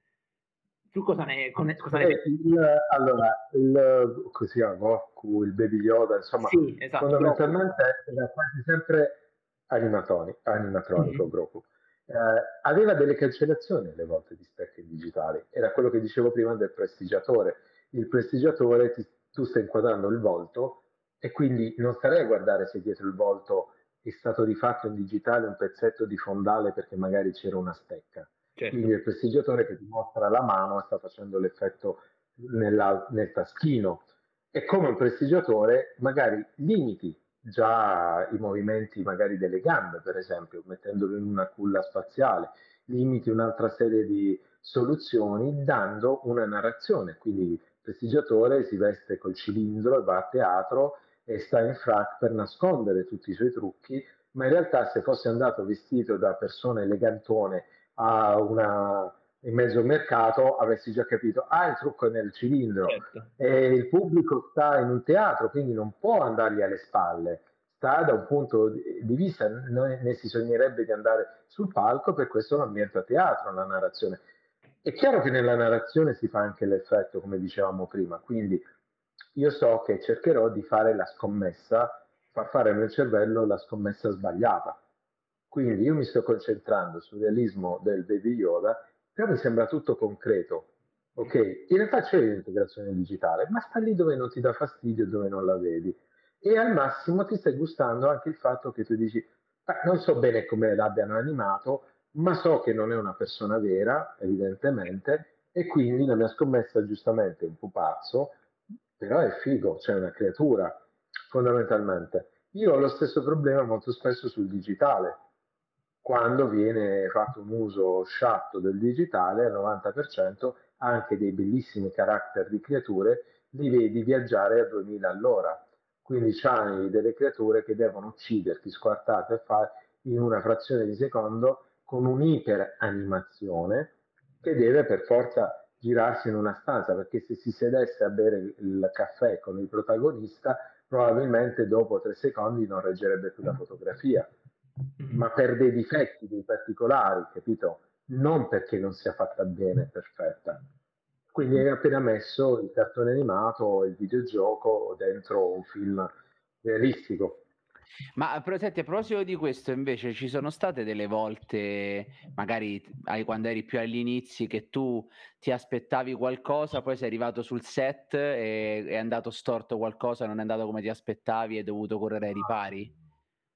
Tu cosa ne, cosa ne eh, il, allora, il, così a Goku, il Baby Yoda, insomma, sì, esatto, fondamentalmente era quasi sempre animatronico, animatronico mm-hmm. Goku eh, aveva delle cancellazioni alle volte di specchi digitali. Era quello che dicevo prima del prestigiatore. Il prestigiatore, ti, tu stai inquadrando il volto e quindi non starei a guardare se dietro il volto è stato rifatto in digitale un pezzetto di fondale perché magari c'era una stecca. Certo. Quindi il prestigiatore che ti mostra la mano sta facendo l'effetto nella, nel taschino. E come un prestigiatore magari limiti già i movimenti magari delle gambe, per esempio, mettendolo in una culla spaziale, limiti un'altra serie di soluzioni dando una narrazione. Quindi il prestigiatore si veste col cilindro e va a teatro e sta in frac per nascondere tutti i suoi trucchi, ma in realtà se fosse andato vestito da persona elegantone a una in mezzo al mercato avessi già capito, ah il trucco è nel cilindro certo. e il pubblico sta in un teatro, quindi non può andargli alle spalle, sta da un punto di vista, ne, ne si sognerebbe di andare sul palco, per questo l'ambiente a teatro, la narrazione. È chiaro che nella narrazione si fa anche l'effetto, come dicevamo prima, quindi io so che cercherò di fare la scommessa, far fare nel cervello la scommessa sbagliata. Quindi io mi sto concentrando sul realismo del Baby Yoda però mi sembra tutto concreto. Ok, in realtà c'è l'integrazione digitale, ma sta lì dove non ti dà fastidio, dove non la vedi. E al massimo ti stai gustando anche il fatto che tu dici, non so bene come l'abbiano animato, ma so che non è una persona vera, evidentemente, e quindi la mia scommessa giustamente è un pupazzo, però è figo, c'è cioè una creatura, fondamentalmente. Io ho lo stesso problema molto spesso sul digitale quando viene fatto un uso sciatto del digitale al 90% anche dei bellissimi caratteri di creature li vedi viaggiare a 2000 all'ora. Quindi c'hai delle creature che devono ucciderti squartate e fare in una frazione di secondo con un'iperanimazione che deve per forza girarsi in una stanza perché se si sedesse a bere il caffè con il protagonista probabilmente dopo tre secondi non reggerebbe più la fotografia ma per dei difetti, dei particolari, capito? Non perché non sia fatta bene, perfetta. Quindi hai appena messo il cartone animato, il videogioco dentro un film realistico. Ma senti, a proposito di questo, invece, ci sono state delle volte, magari quando eri più agli inizi, che tu ti aspettavi qualcosa, poi sei arrivato sul set e è andato storto qualcosa, non è andato come ti aspettavi e hai dovuto correre ai ripari?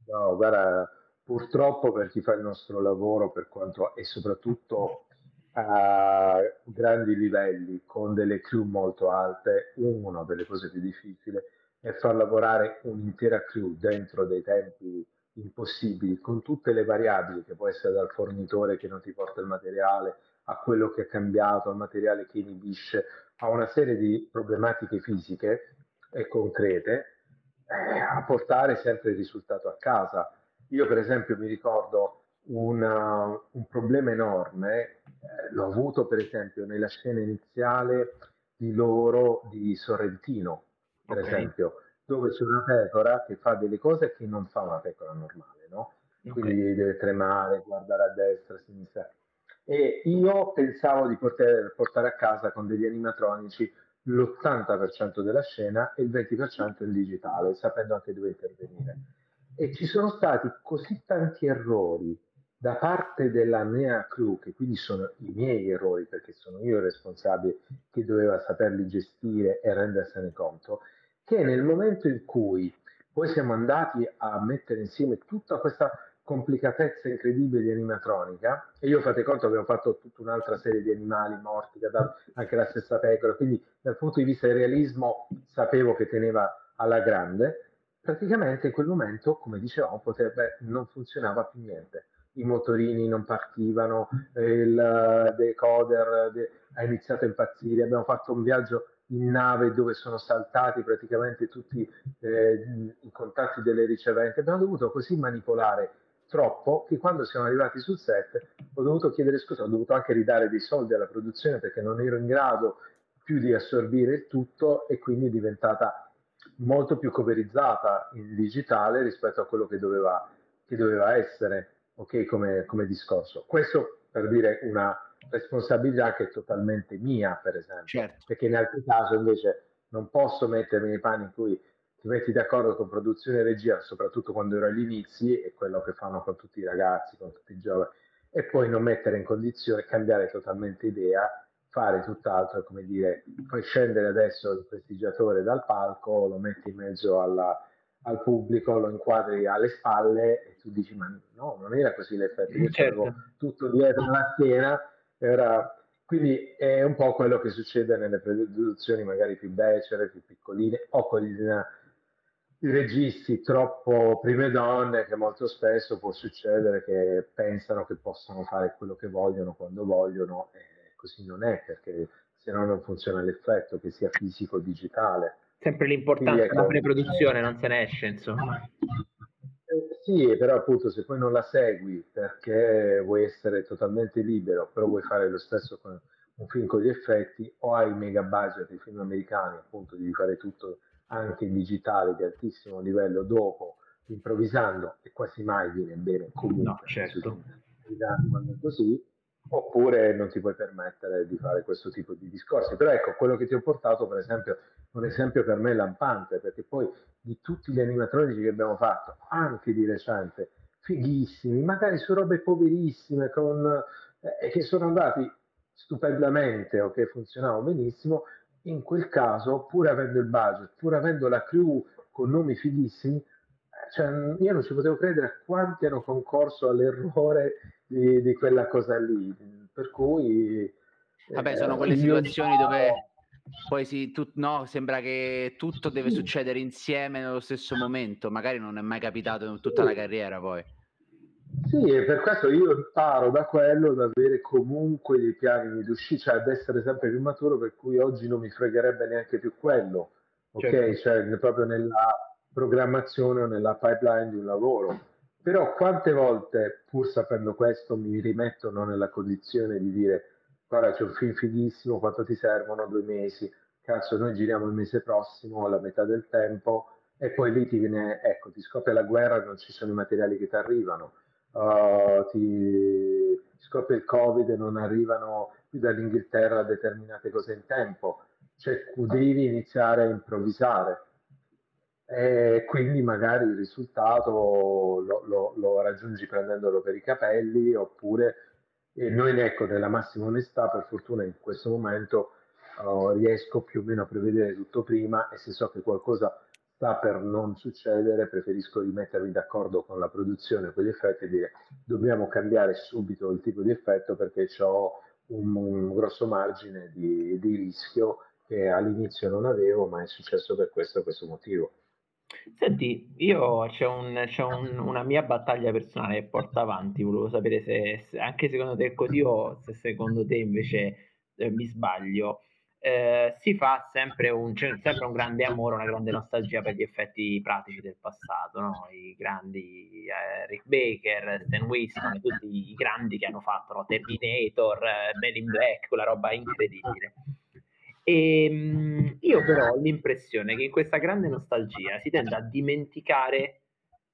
No, guarda, purtroppo per chi fa il nostro lavoro, per quanto e soprattutto a grandi livelli, con delle crew molto alte, una delle cose più difficili è far lavorare un'intera crew dentro dei tempi impossibili, con tutte le variabili che può essere dal fornitore che non ti porta il materiale, a quello che è cambiato, al materiale che inibisce, a una serie di problematiche fisiche e concrete, eh, a portare sempre il risultato a casa io per esempio mi ricordo una, un problema enorme, eh, l'ho avuto per esempio nella scena iniziale di loro di Sorrentino, per okay. esempio, dove c'è una pecora che fa delle cose che non fa una pecora normale, no? Quindi okay. deve tremare, guardare a destra, a sinistra. E io pensavo di poter portare a casa con degli animatronici l'80% della scena e il 20% in digitale, sapendo anche dove intervenire e ci sono stati così tanti errori da parte della mia crew, che quindi sono i miei errori perché sono io il responsabile che doveva saperli gestire e rendersene conto, che nel momento in cui poi siamo andati a mettere insieme tutta questa complicatezza incredibile di animatronica, e io fate conto abbiamo fatto tutta un'altra serie di animali morti, anche la stessa pecora, quindi dal punto di vista del realismo sapevo che teneva alla grande, praticamente in quel momento, come dicevamo, potrebbe, non funzionava più niente. I motorini non partivano, il decoder de, ha iniziato a impazzire, abbiamo fatto un viaggio in nave dove sono saltati praticamente tutti eh, i contatti delle riceventi. Abbiamo dovuto così manipolare troppo che quando siamo arrivati sul set ho dovuto chiedere scusa, ho dovuto anche ridare dei soldi alla produzione perché non ero in grado più di assorbire il tutto e quindi è diventata molto più coverizzata in digitale rispetto a quello che doveva, che doveva essere, ok, come, come discorso. Questo per dire una responsabilità che è totalmente mia, per esempio, certo. perché in altri casi invece non posso mettermi nei panni in cui ti metti d'accordo con produzione e regia, soprattutto quando ero agli inizi, e quello che fanno con tutti i ragazzi, con tutti i giovani, e poi non mettere in condizione, cambiare totalmente idea fare tutt'altro, come dire, puoi scendere adesso il prestigiatore dal palco, lo metti in mezzo alla, al pubblico, lo inquadri alle spalle e tu dici ma no, non era così l'effetto, io certo. tutto dietro la schiena, era... quindi è un po' quello che succede nelle produzioni magari più becere, più piccoline o con i, i registi troppo prime donne che molto spesso può succedere che pensano che possano fare quello che vogliono quando vogliono. E così non è perché se no non funziona l'effetto che sia fisico o digitale. Sempre l'importanza ecco, della preproduzione, non se ne esce insomma. Eh, sì, però appunto se poi non la segui perché vuoi essere totalmente libero, però vuoi fare lo stesso con un film con gli effetti o hai mega budget i film americani appunto devi fare tutto anche in digitale di altissimo livello dopo improvvisando e quasi mai viene bene comunque no, certo. così oppure non ti puoi permettere di fare questo tipo di discorsi. Però ecco, quello che ti ho portato, per esempio, un esempio per me lampante, perché poi di tutti gli animatronici che abbiamo fatto, anche di recente, fighissimi, magari su robe poverissime, con, eh, che sono andati stupendamente o che funzionavano benissimo, in quel caso, pur avendo il budget, pur avendo la crew con nomi fighissimi, eh, cioè, io non ci potevo credere a quanti hanno concorso all'errore di, di quella cosa lì. Per cui... Vabbè, sono eh, quelle situazioni io... dove poi si, tu, no, sembra che tutto deve succedere insieme nello stesso momento, magari non è mai capitato in tutta la carriera poi. Sì, e per questo io imparo da quello ad avere comunque dei piani di uscita, cioè ad essere sempre più maturo, per cui oggi non mi fregherebbe neanche più quello, ok? Certo. Cioè proprio nella programmazione o nella pipeline di un lavoro. Però quante volte, pur sapendo questo, mi rimettono nella condizione di dire guarda c'è un film fighissimo, quanto ti servono? Due mesi, cazzo noi giriamo il mese prossimo, alla metà del tempo, e poi lì ti viene, ecco, ti scoppia la guerra, non ci sono i materiali che ti arrivano, uh, ti scoppia il covid e non arrivano più dall'Inghilterra determinate cose in tempo, cioè devi iniziare a improvvisare e quindi magari il risultato lo, lo, lo raggiungi prendendolo per i capelli oppure e noi ecco nella massima onestà per fortuna in questo momento uh, riesco più o meno a prevedere tutto prima e se so che qualcosa sta per non succedere preferisco rimettermi d'accordo con la produzione con gli effetti e dire dobbiamo cambiare subito il tipo di effetto perché ho un, un grosso margine di, di rischio che all'inizio non avevo ma è successo per questo questo motivo Senti, io c'è, un, c'è un, una mia battaglia personale che porto avanti, volevo sapere se, se anche secondo te è così o se secondo te invece eh, mi sbaglio. Eh, si fa sempre un, c'è sempre un grande amore, una grande nostalgia per gli effetti pratici del passato, no? i grandi eh, Rick Baker, Stan Winston, tutti i grandi che hanno fatto no? Terminator, eh, Men in Black, quella roba incredibile. E, ehm, io però ho l'impressione che in questa grande nostalgia si tenda a dimenticare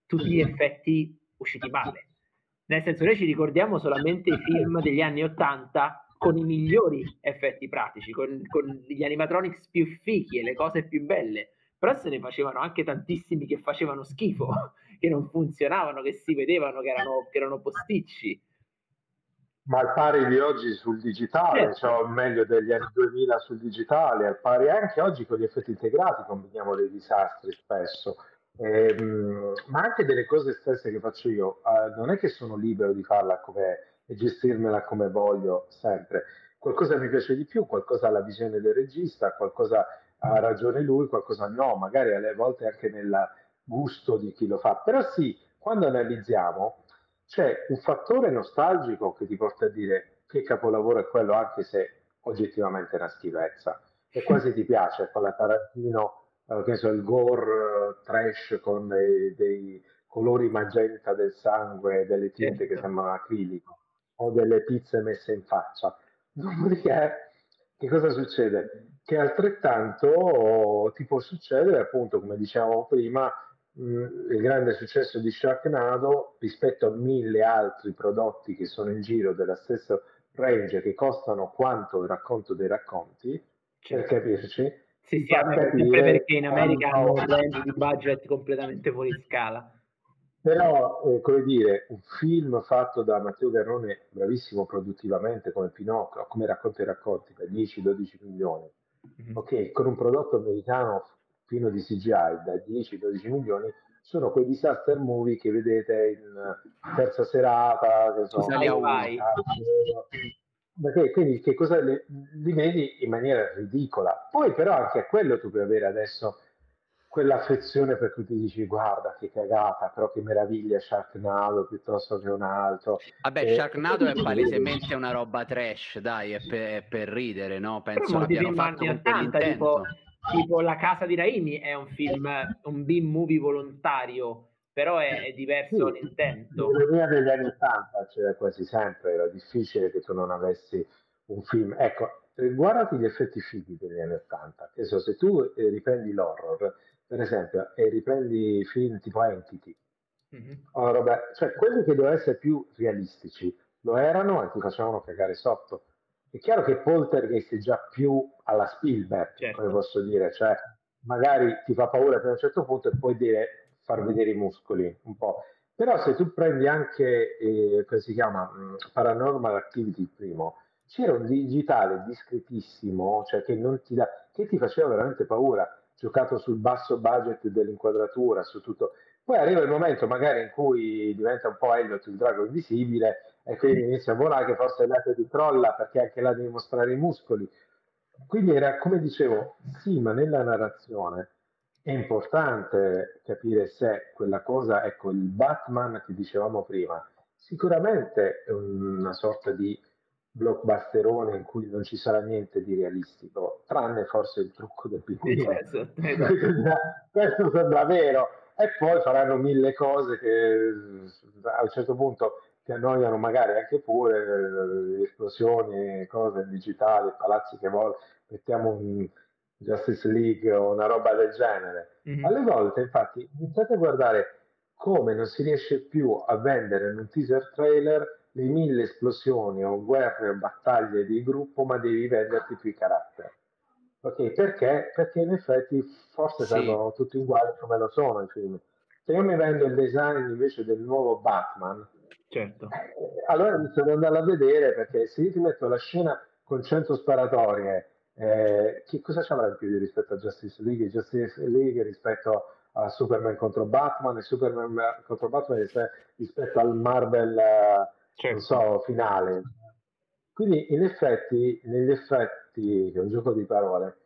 tutti gli effetti usciti male. Nel senso, noi ci ricordiamo solamente i film degli anni Ottanta con i migliori effetti pratici, con, con, gli animatronics più fichi e le cose più belle, però se ne facevano anche tantissimi che facevano schifo, che non funzionavano, che si vedevano che erano, che erano posticci. Ma al pari di oggi sul digitale, certo. cioè meglio degli anni 2000 sul digitale, al pari anche oggi con gli effetti integrati combiniamo dei disastri spesso, ehm, ma anche delle cose stesse che faccio io, eh, non è che sono libero di farla come e gestirmela come voglio sempre. Qualcosa mi piace di più, qualcosa ha la visione del regista, qualcosa ha ragione lui, qualcosa no, magari alle volte anche nel gusto di chi lo fa. Però sì, quando analizziamo c'è un fattore nostalgico che ti porta a dire che capolavoro è quello, anche se oggettivamente è una schifezza. E quasi ti piace con la Tarantino, eh, che so, il gore uh, trash con dei, dei, colori magenta del sangue, delle tinte certo. che sembrano acrilico, o delle pizze messe in faccia. Dopodiché, che cosa succede? Che altrettanto ti può succedere, appunto, come dicevamo prima, Mm, il grande successo di Sharknado rispetto a mille altri prodotti che sono in giro della stessa range che costano quanto il racconto dei racconti, certo. per capirci. Sì, sì, sempre perché in America hanno un range di budget completamente fuori scala. Però, eh, come dire, un film fatto da Matteo Garrone, bravissimo produttivamente come Pinocchio, come racconta i racconti, per 10-12 milioni, mm-hmm. ok, con un prodotto americano pieno di CGI da 10-12 milioni sono quei disaster movie che vedete in terza serata che so, perché, quindi che cosa li, li vedi in maniera ridicola poi però anche a quello tu puoi avere adesso quell'affezione per cui ti dici guarda che cagata, però che meraviglia Sharknado piuttosto che un altro. Vabbè, e, Sharknado è palesemente una roba trash, dai, è per, è per ridere, no? Penso abbiano fatto con 80, tipo tipo La casa di Raimi è un film, un B-movie volontario, però è, è diverso sì, l'intento. L'economia degli anni 80 c'era quasi sempre, era difficile che tu non avessi un film. Ecco, guardati gli effetti fighi degli anni 80. Che so, se tu eh, riprendi l'horror, per esempio, e riprendi film tipo Entity, mm-hmm. o roba, cioè quelli che dovevano essere più realistici lo erano e ti facevano cagare sotto è chiaro che Poltergeist è già più alla Spielberg, certo. come posso dire, cioè magari ti fa paura fino a un certo punto e poi deve far vedere i muscoli un po'. Però se tu prendi anche, eh, come si chiama, mm, Paranormal Activity il primo, c'era un digitale discretissimo, cioè che, non ti da, che ti faceva veramente paura, giocato sul basso budget dell'inquadratura, su tutto. Poi arriva il momento magari in cui diventa un po' Elliot il drago invisibile e quindi inizia a volare che forse è l'arte di crolla perché anche là devi mostrare i muscoli. Quindi era come dicevo, sì, ma nella narrazione è importante capire se quella cosa, ecco, il Batman che dicevamo prima, sicuramente è una sorta di blockbusterone in cui non ci sarà niente di realistico, tranne forse il trucco del pinguino. Esatto, Questo sembra vero. E poi faranno mille cose che a un certo punto ti annoiano magari anche pure, esplosioni, cose digitali, palazzi che vuole, mettiamo un Justice League o una roba del genere. Mm-hmm. Alle volte, infatti, iniziate a guardare come non si riesce più a vendere in un teaser trailer le mille esplosioni o guerre o battaglie di gruppo, ma devi venderti più i caratteri. Ok, perché? Perché in effetti forse sì. sono tutti uguali come lo sono i film. Se io mi vendo il design invece del nuovo Batman, certo. eh, allora inizio ad andarla a vedere perché se io ti metto la scena con 100 sparatorie, eh, che cosa ci avrà in più rispetto a Justice League? Justice League rispetto a Superman contro Batman e Superman contro Batman rispetto al Marvel eh, certo. non so, finale. Quindi in effetti, negli effetti, che è un gioco di parole,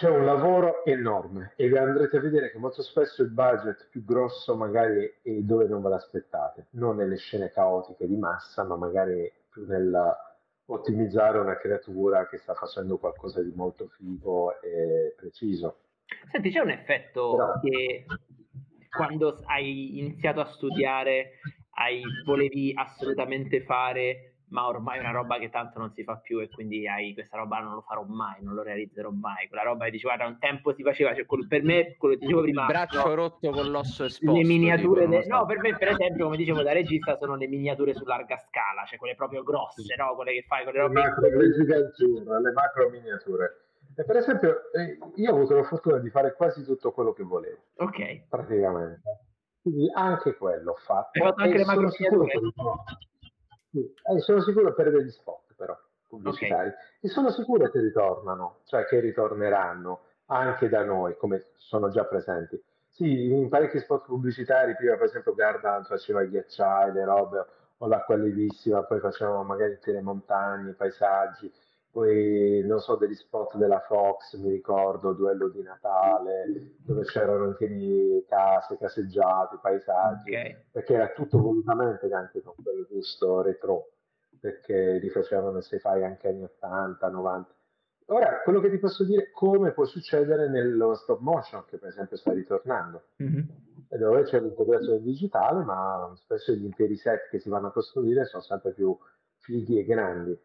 c'è un lavoro enorme e andrete a vedere che molto spesso il budget più grosso magari è dove non ve l'aspettate, non nelle scene caotiche di massa, ma magari più nel ottimizzare una creatura che sta facendo qualcosa di molto figo e preciso. Senti, c'è un effetto Però... che quando hai iniziato a studiare hai, volevi assolutamente fare, ma ormai è una roba che tanto non si fa più e quindi hai questa roba non lo farò mai, non lo realizzerò mai. Quella roba che dici, guarda, un tempo si faceva, cioè, per me, quello che dicevo prima... Il braccio no, rotto con l'osso esposto. Le miniature, tipo, de... no, per me, per esempio, come dicevo da regista, sono le miniature su larga scala, cioè quelle proprio grosse, no? Quelle che fai, quelle robe... Le macro, le, le macro miniature. E per esempio, eh, io ho avuto la fortuna di fare quasi tutto quello che volevo. Ok. Praticamente quindi anche quello ho fatto. Hai fatto anche le macro sì. Eh, sono sicuro per degli spot però pubblicitari okay. e sono sicuro che ritornano, cioè che ritorneranno anche da noi come sono già presenti. Sì, in parecchi spot pubblicitari, prima per esempio Gardan faceva i ghiacciai, le robe, o l'acqua levissima, poi facevano magari montagne, i paesaggi, poi non so degli spot della Fox, mi ricordo, duello di Natale, dove c'erano anche case, caseggiati, paesaggi, okay. perché era tutto volutamente anche con quel gusto retro, perché li facevano nei sci-fi anche anni 80, 90. Ora, quello che ti posso dire, come può succedere nello stop motion, che per esempio sta ritornando, mm-hmm. dove c'è l'integrazione digitale, ma spesso gli interi set che si vanno a costruire sono sempre più fighi e grandi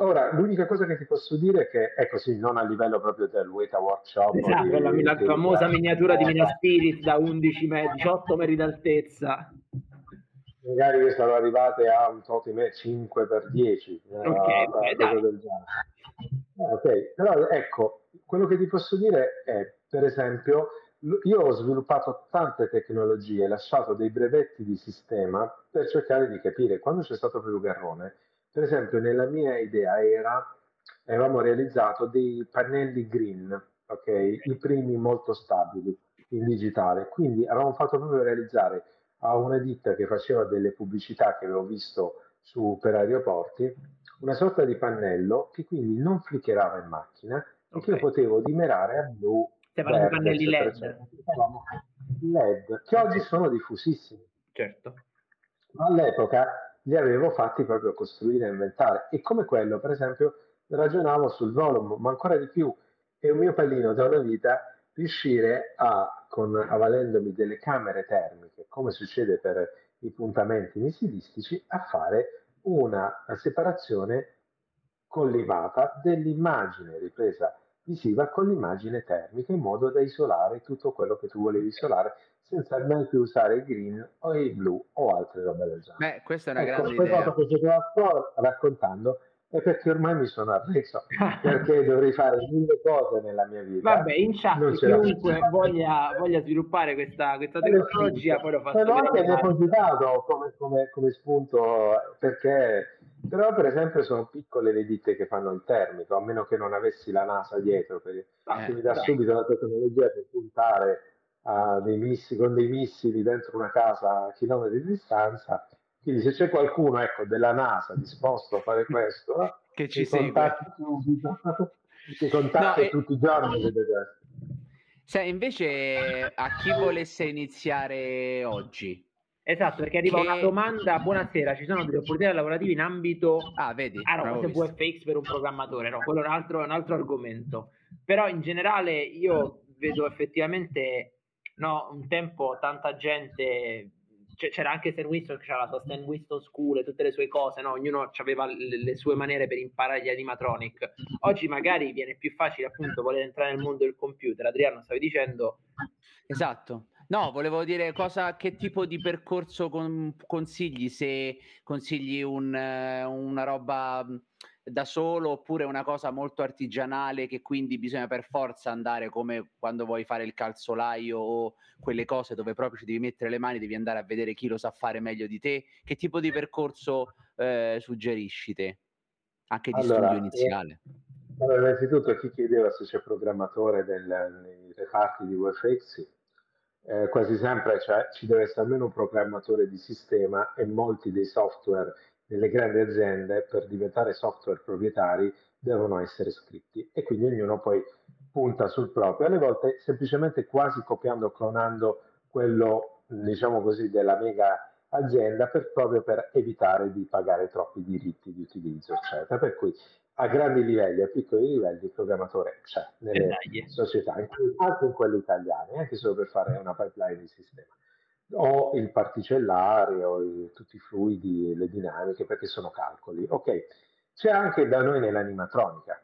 Ora, l'unica cosa che ti posso dire è che, ecco sì, non a livello proprio del Weta Workshop. Esatto, di, la, la di, famosa di, miniatura di Mina Spirit da 11 metri, 18 metri d'altezza. Magari che sono arrivate a un tot 5 x 10. Ok, eh, ok, però ecco, quello che ti posso dire è, per esempio, io ho sviluppato tante tecnologie, lasciato dei brevetti di sistema per cercare di capire. Quando c'è stato più Garrone, per esempio, nella mia idea era, avevamo realizzato dei pannelli green, ok? I primi molto stabili in digitale. Quindi avevamo fatto proprio realizzare a una ditta che faceva delle pubblicità che avevo visto su, per aeroporti, una sorta di pannello che quindi non flickerava in macchina okay. e che io potevo dimerare a blu. Stiamo di pannelli LED. LED, che oggi sono diffusissimi. Certo. Ma all'epoca li avevo fatti proprio costruire e inventare. E come quello, per esempio, ragionavo sul volume, ma ancora di più, è un mio pallino da una vita riuscire a, con, avvalendomi delle camere termiche, come succede per i puntamenti missilistici, a fare una separazione collimata dell'immagine ripresa visiva con l'immagine termica in modo da isolare tutto quello che tu volevi isolare senza mai più usare il green o il blu o altre robe del genere. Beh, questa è una ecco, grande idea. Cosa che sto raccontando è perché ormai mi sono arreso, perché dovrei fare mille cose nella mia vita. Vabbè, in chat chiunque voglia, voglia, sviluppare questa, questa tecnologia poi lo fa sapere. L'ho anche depositato come, come, come spunto perché però per esempio sono piccole le ditte che fanno il termico, a meno che non avessi la NASA dietro, perché eh, mi dà dai. subito la tecnologia per puntare dei missili, con dei missili dentro una casa a chilometri di distanza. Quindi se c'è qualcuno ecco, della NASA disposto a fare questo, che ci contatti subito, che contatti no, tutti i giorni. Se invece a chi volesse iniziare oggi, Esatto, perché arriva che... una domanda, buonasera, ci sono delle opportunità lavorative in ambito... Ah, vedi? Ah no, questo è VFX per un programmatore, no, quello è un altro, un altro argomento. Però in generale io vedo effettivamente, no, un tempo tanta gente c'era anche Stan Winston che aveva la sua Stan Winston School e tutte le sue cose, no? ognuno aveva le, le, sue maniere per imparare gli animatronic. Oggi magari viene più facile appunto voler entrare nel mondo del computer. Adriano, stavi dicendo? Esatto. No, volevo dire cosa, che tipo di percorso con, consigli, se consigli un, una roba da solo oppure una cosa molto artigianale che quindi bisogna per forza andare come quando vuoi fare il calzolaio o quelle cose dove proprio ci devi mettere le mani, devi andare a vedere chi lo sa fare meglio di te. Che tipo di percorso eh, suggerisci te? Anche di allora, studio eh, iniziale. Eh, allora, innanzitutto chi chiedeva se c'è programmatore del, nei reparti di VFX, eh, quasi sempre cioè, ci deve essere almeno un programmatore di sistema e molti dei software nelle grandi aziende per diventare software proprietari devono essere scritti e quindi ognuno poi punta sul proprio, alle volte semplicemente quasi copiando o clonando quello, diciamo così, della mega azienda per, proprio per evitare di pagare troppi diritti di utilizzo, eccetera. Per cui a grandi livelli, a piccoli livelli, il programmatore c'è nelle società, anche in quelle italiane, anche solo per fare una pipeline di sistema o il particellare o il, tutti i fluidi, le dinamiche, perché sono calcoli. Ok, c'è anche da noi nell'animatronica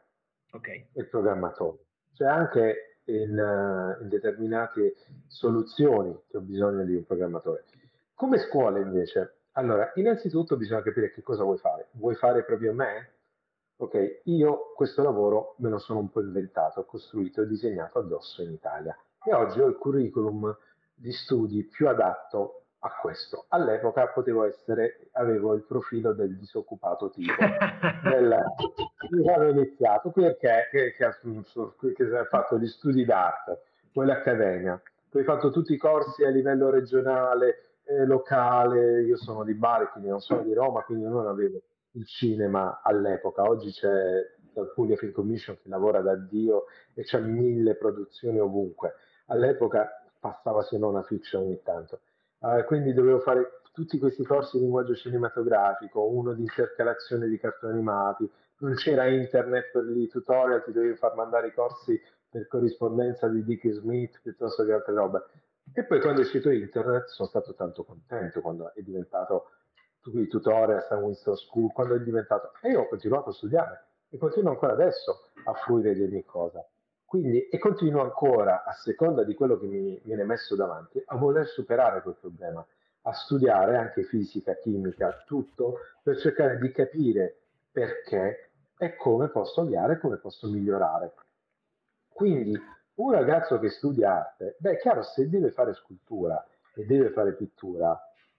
okay. il programmatore, c'è anche in, uh, in, determinate soluzioni che ho bisogno di un programmatore. Come scuola invece? Allora, innanzitutto bisogna capire che cosa vuoi fare. Vuoi fare proprio me? Ok, io questo lavoro me lo sono un po' inventato, ho costruito e disegnato addosso in Italia e oggi ho il curriculum di studi più adatto a questo. All'epoca potevo essere, avevo il profilo del disoccupato tipo, del, avevo iniziato. Perché che, che, che, ha fatto gli studi d'arte, poi l'accademia, poi ho fatto tutti i corsi a livello regionale, eh, locale, io sono di Bari, quindi non sono di Roma, quindi non avevo il cinema all'epoca, oggi c'è il Puglia Film Commission che lavora da Dio e c'è mille produzioni ovunque. All'epoca passava se non a fiction ogni tanto. Uh, quindi dovevo fare tutti questi corsi di linguaggio cinematografico, uno di intercalazione di cartoni animati, non c'era internet per i tutorial, ti dovevi far mandare i corsi per corrispondenza di Dick Smith piuttosto che altre robe. E poi quando è uscito internet sono stato tanto contento quando è diventato i tutorial San Winston School, quando è diventato... E io ho continuato a studiare e continuo ancora adesso a fruire di ogni cosa. Quindi, e continuo ancora, a seconda di quello che mi viene messo davanti, a voler superare quel problema, a studiare anche fisica, chimica, tutto, per cercare di capire perché e come posso avviare, come posso migliorare. Quindi, un ragazzo che studia arte, beh, è chiaro, se deve fare scultura e deve fare pittura,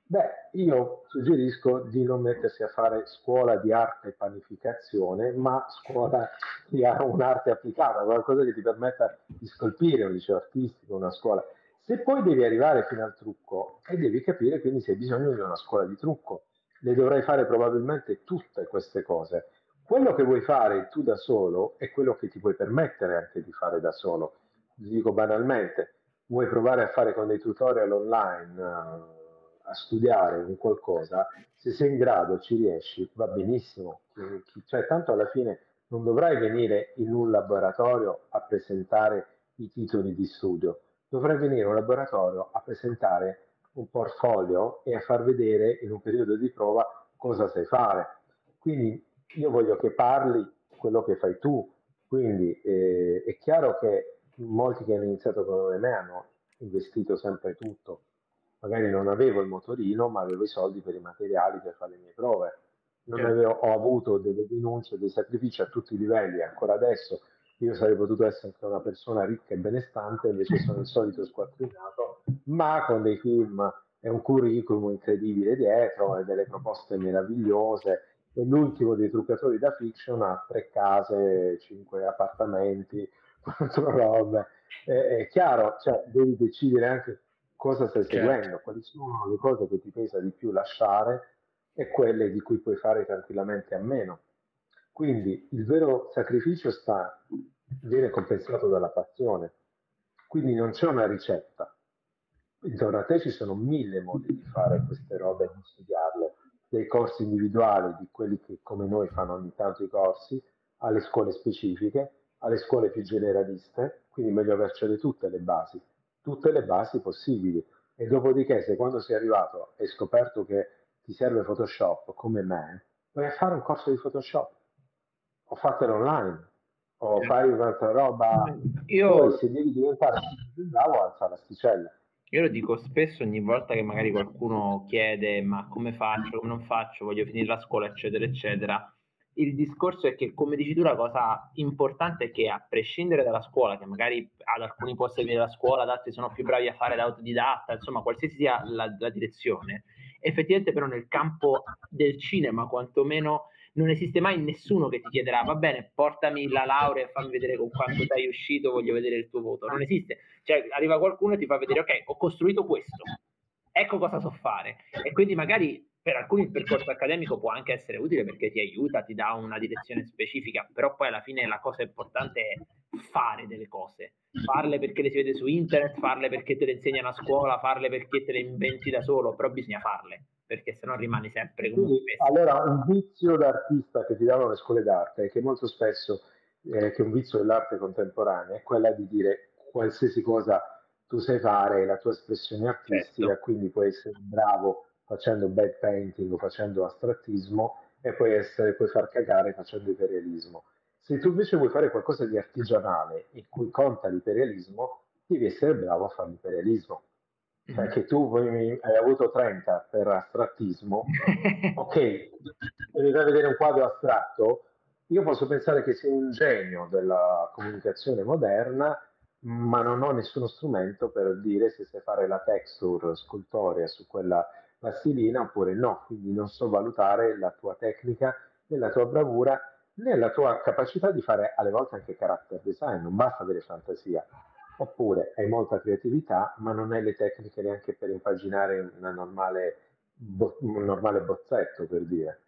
Beh, io suggerisco di non mettersi a fare scuola di arte e panificazione, ma scuola di un'arte applicata, qualcosa che ti permetta di scolpire un liceo artistico, una scuola. Se poi devi arrivare fino al trucco e devi capire quindi se hai bisogno di una scuola di trucco, le dovrai fare probabilmente tutte queste cose. Quello che vuoi fare tu da solo è quello che ti puoi permettere anche di fare da solo. Dico banalmente, vuoi provare a fare con dei tutorial online a studiare un qualcosa, se sei in grado, ci riesci, va benissimo. Cioè, tanto alla fine non dovrai venire in un laboratorio a presentare i titoli di studio, dovrai venire in un laboratorio a presentare un portfolio e a far vedere in un periodo di prova cosa sai fare. Quindi io voglio che parli quello che fai tu. Quindi eh, è chiaro che molti che hanno iniziato come me hanno investito sempre tutto magari non avevo il motorino, ma avevo i soldi per i materiali per fare le mie prove. Non certo. avevo, ho avuto delle denunce, dei sacrifici a tutti i livelli, ancora adesso io sarei potuto essere anche una persona ricca e benestante, invece sono il solito squattrinato, ma con dei film e un curriculum incredibile dietro e delle proposte meravigliose. E l'ultimo dei truccatori da fiction ha tre case, cinque appartamenti, quattro robe. È, è chiaro, cioè, devi decidere anche cosa stai certo. seguendo, quali sono le cose che ti pesa di più lasciare e quelle di cui puoi fare tranquillamente a meno. Quindi il vero sacrificio sta, viene compensato dalla passione, quindi non c'è una ricetta. intorno a te ci sono mille modi di fare queste robe e di studiarle, dei corsi individuali di quelli che come noi fanno ogni tanto i corsi, alle scuole specifiche, alle scuole più generaliste, quindi meglio avercele tutte le basi, tutte le basi possibili. E dopodiché, se quando sei arrivato hai scoperto che ti serve Photoshop come me, vai a fare un corso di Photoshop o fatelo online o fai un'altra roba. Io... Poi se devi diventare più bravo, alza l'asticella. Io lo dico spesso ogni volta che magari qualcuno chiede ma come faccio, come non faccio, voglio finire la scuola, eccetera, eccetera. Il discorso è che, come dici tu, la cosa importante è che a prescindere dalla scuola, che magari ad alcuni può servire la scuola, ad altri sono più bravi a fare da autodidatta, insomma, qualsiasi sia la, la direzione, effettivamente però nel campo del cinema, quantomeno non esiste mai nessuno che ti chiederà va bene, portami la laurea e fammi vedere con quanto sei uscito, voglio vedere il tuo voto. Non esiste. Cioè, arriva qualcuno e ti fa vedere, ok, ho costruito questo, ecco cosa so fare. E quindi magari per alcuni il percorso accademico può anche essere utile perché ti aiuta, ti dà una direzione specifica, però poi alla fine la cosa importante è fare delle cose, farle perché le si vede su internet, farle perché te le insegnano a scuola, farle perché te le inventi da solo, però bisogna farle perché sennò rimani sempre come Quindi, Allora, un vizio d'artista che ti danno le scuole d'arte è che molto spesso, eh, che un vizio dell'arte contemporanea, è quella di dire qualsiasi cosa tu sai fare, la tua espressione artistica, certo. quindi puoi essere bravo facendo bad painting o facendo astrattismo e puoi, essere, puoi far cagare facendo imperialismo. Se tu invece vuoi fare qualcosa di artigianale in cui conta l'imperialismo, devi essere bravo a fare l'imperialismo cioè che tu hai avuto 30 per astrattismo, ok, devi vedere un quadro astratto, io posso pensare che sia un genio della comunicazione moderna, ma non ho nessuno strumento per dire se sai fare la texture scultorea su quella plastilina oppure no, quindi non so valutare la tua tecnica né la tua bravura né la tua capacità di fare alle volte anche character design, non basta avere fantasia. Oppure hai molta creatività, ma non hai le tecniche neanche per impaginare normale bo- un normale bozzetto, per dire.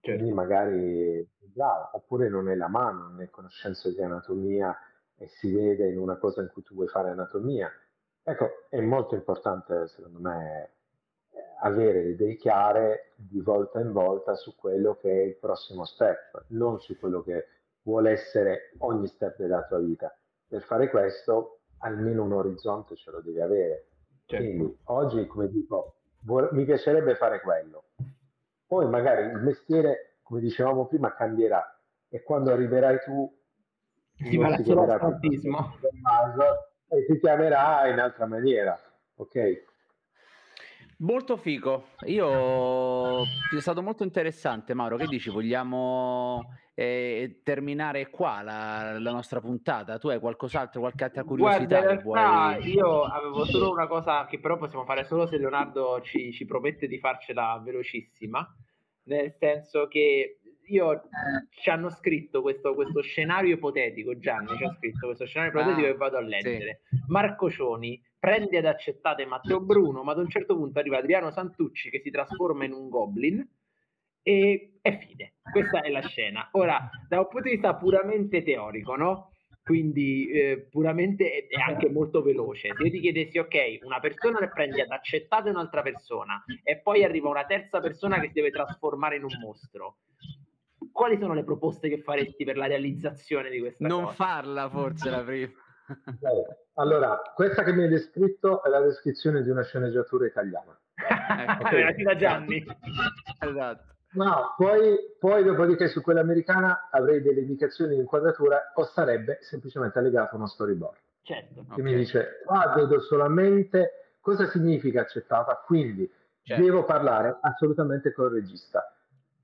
Certo. Quindi magari bravo, oppure non hai la mano, non hai conoscenza di anatomia e si vede in una cosa in cui tu vuoi fare anatomia. Ecco, è molto importante, secondo me, avere le idee chiare di volta in volta su quello che è il prossimo step, non su quello che vuole essere ogni step della tua vita. Per fare questo almeno un orizzonte ce lo devi avere. Certo. Quindi oggi, come dico, vor- mi piacerebbe fare quello. Poi magari il mestiere, come dicevamo prima, cambierà e quando arriverai tu si farà solo astrattismo e ti chiamerà in altra maniera. Ok? Molto figo. Io è stato molto interessante, Mauro. Che dici? Vogliamo eh, terminare qua la, la, nostra puntata? Tu hai qualcos'altro, qualche altra curiosità? Guarda, vuoi... io avevo solo una cosa che però possiamo fare solo se Leonardo ci, ci promette di farcela velocissima. Nel senso che io ci hanno scritto questo, questo, scenario ipotetico, Gianni ci ha scritto questo scenario ipotetico ah, e vado a leggere. Sì. Marco Cioni prende ed accettate Matteo Bruno, ma ad un certo punto arriva Adriano Santucci che si trasforma in un goblin e è fine. Questa è la scena. Ora, da un punto di vista puramente teorico, no? Quindi eh, puramente è anche molto veloce. Se io ti chiedessi, ok, una persona ne prende ad accettate un'altra persona e poi arriva una terza persona che si deve trasformare in un mostro, quali sono le proposte che faresti per la realizzazione di questa non cosa? Non farla forse la prima. Allora, questa che mi hai descritto è la descrizione di una sceneggiatura italiana. ecco, okay. da Gianni. esatto. No, poi, poi dopodiché su quella americana avrei delle indicazioni di inquadratura o sarebbe semplicemente allegato uno storyboard. Certo. Che okay. mi dice, qua vedo solamente cosa significa accettata, quindi certo. devo parlare assolutamente col regista.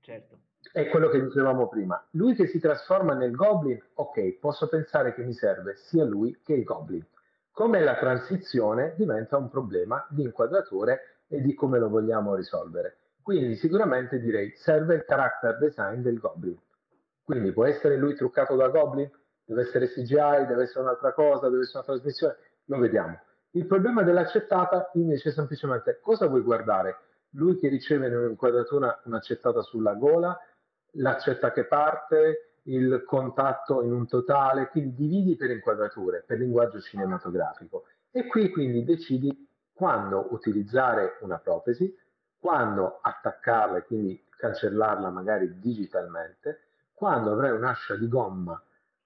Certo. È quello che dicevamo prima. Lui che si trasforma nel goblin, ok, posso pensare che mi serve sia lui che il goblin. Come la transizione diventa un problema di inquadrature e di come lo vogliamo risolvere. Quindi sicuramente direi serve il character design del goblin. Quindi può essere lui truccato da goblin, deve essere CGI, deve essere un'altra cosa, deve essere una trasmissione, lo vediamo. Il problema dell'accettata invece è semplicemente cosa vuoi guardare? Lui che riceve in un'inquadratura un'accettata sulla gola, l'accetta che parte, il contatto in un totale, quindi dividi per inquadrature, per linguaggio cinematografico. E qui quindi decidi quando utilizzare una protesi, quando attaccarla e quindi cancellarla magari digitalmente, quando avrai un'ascia di gomma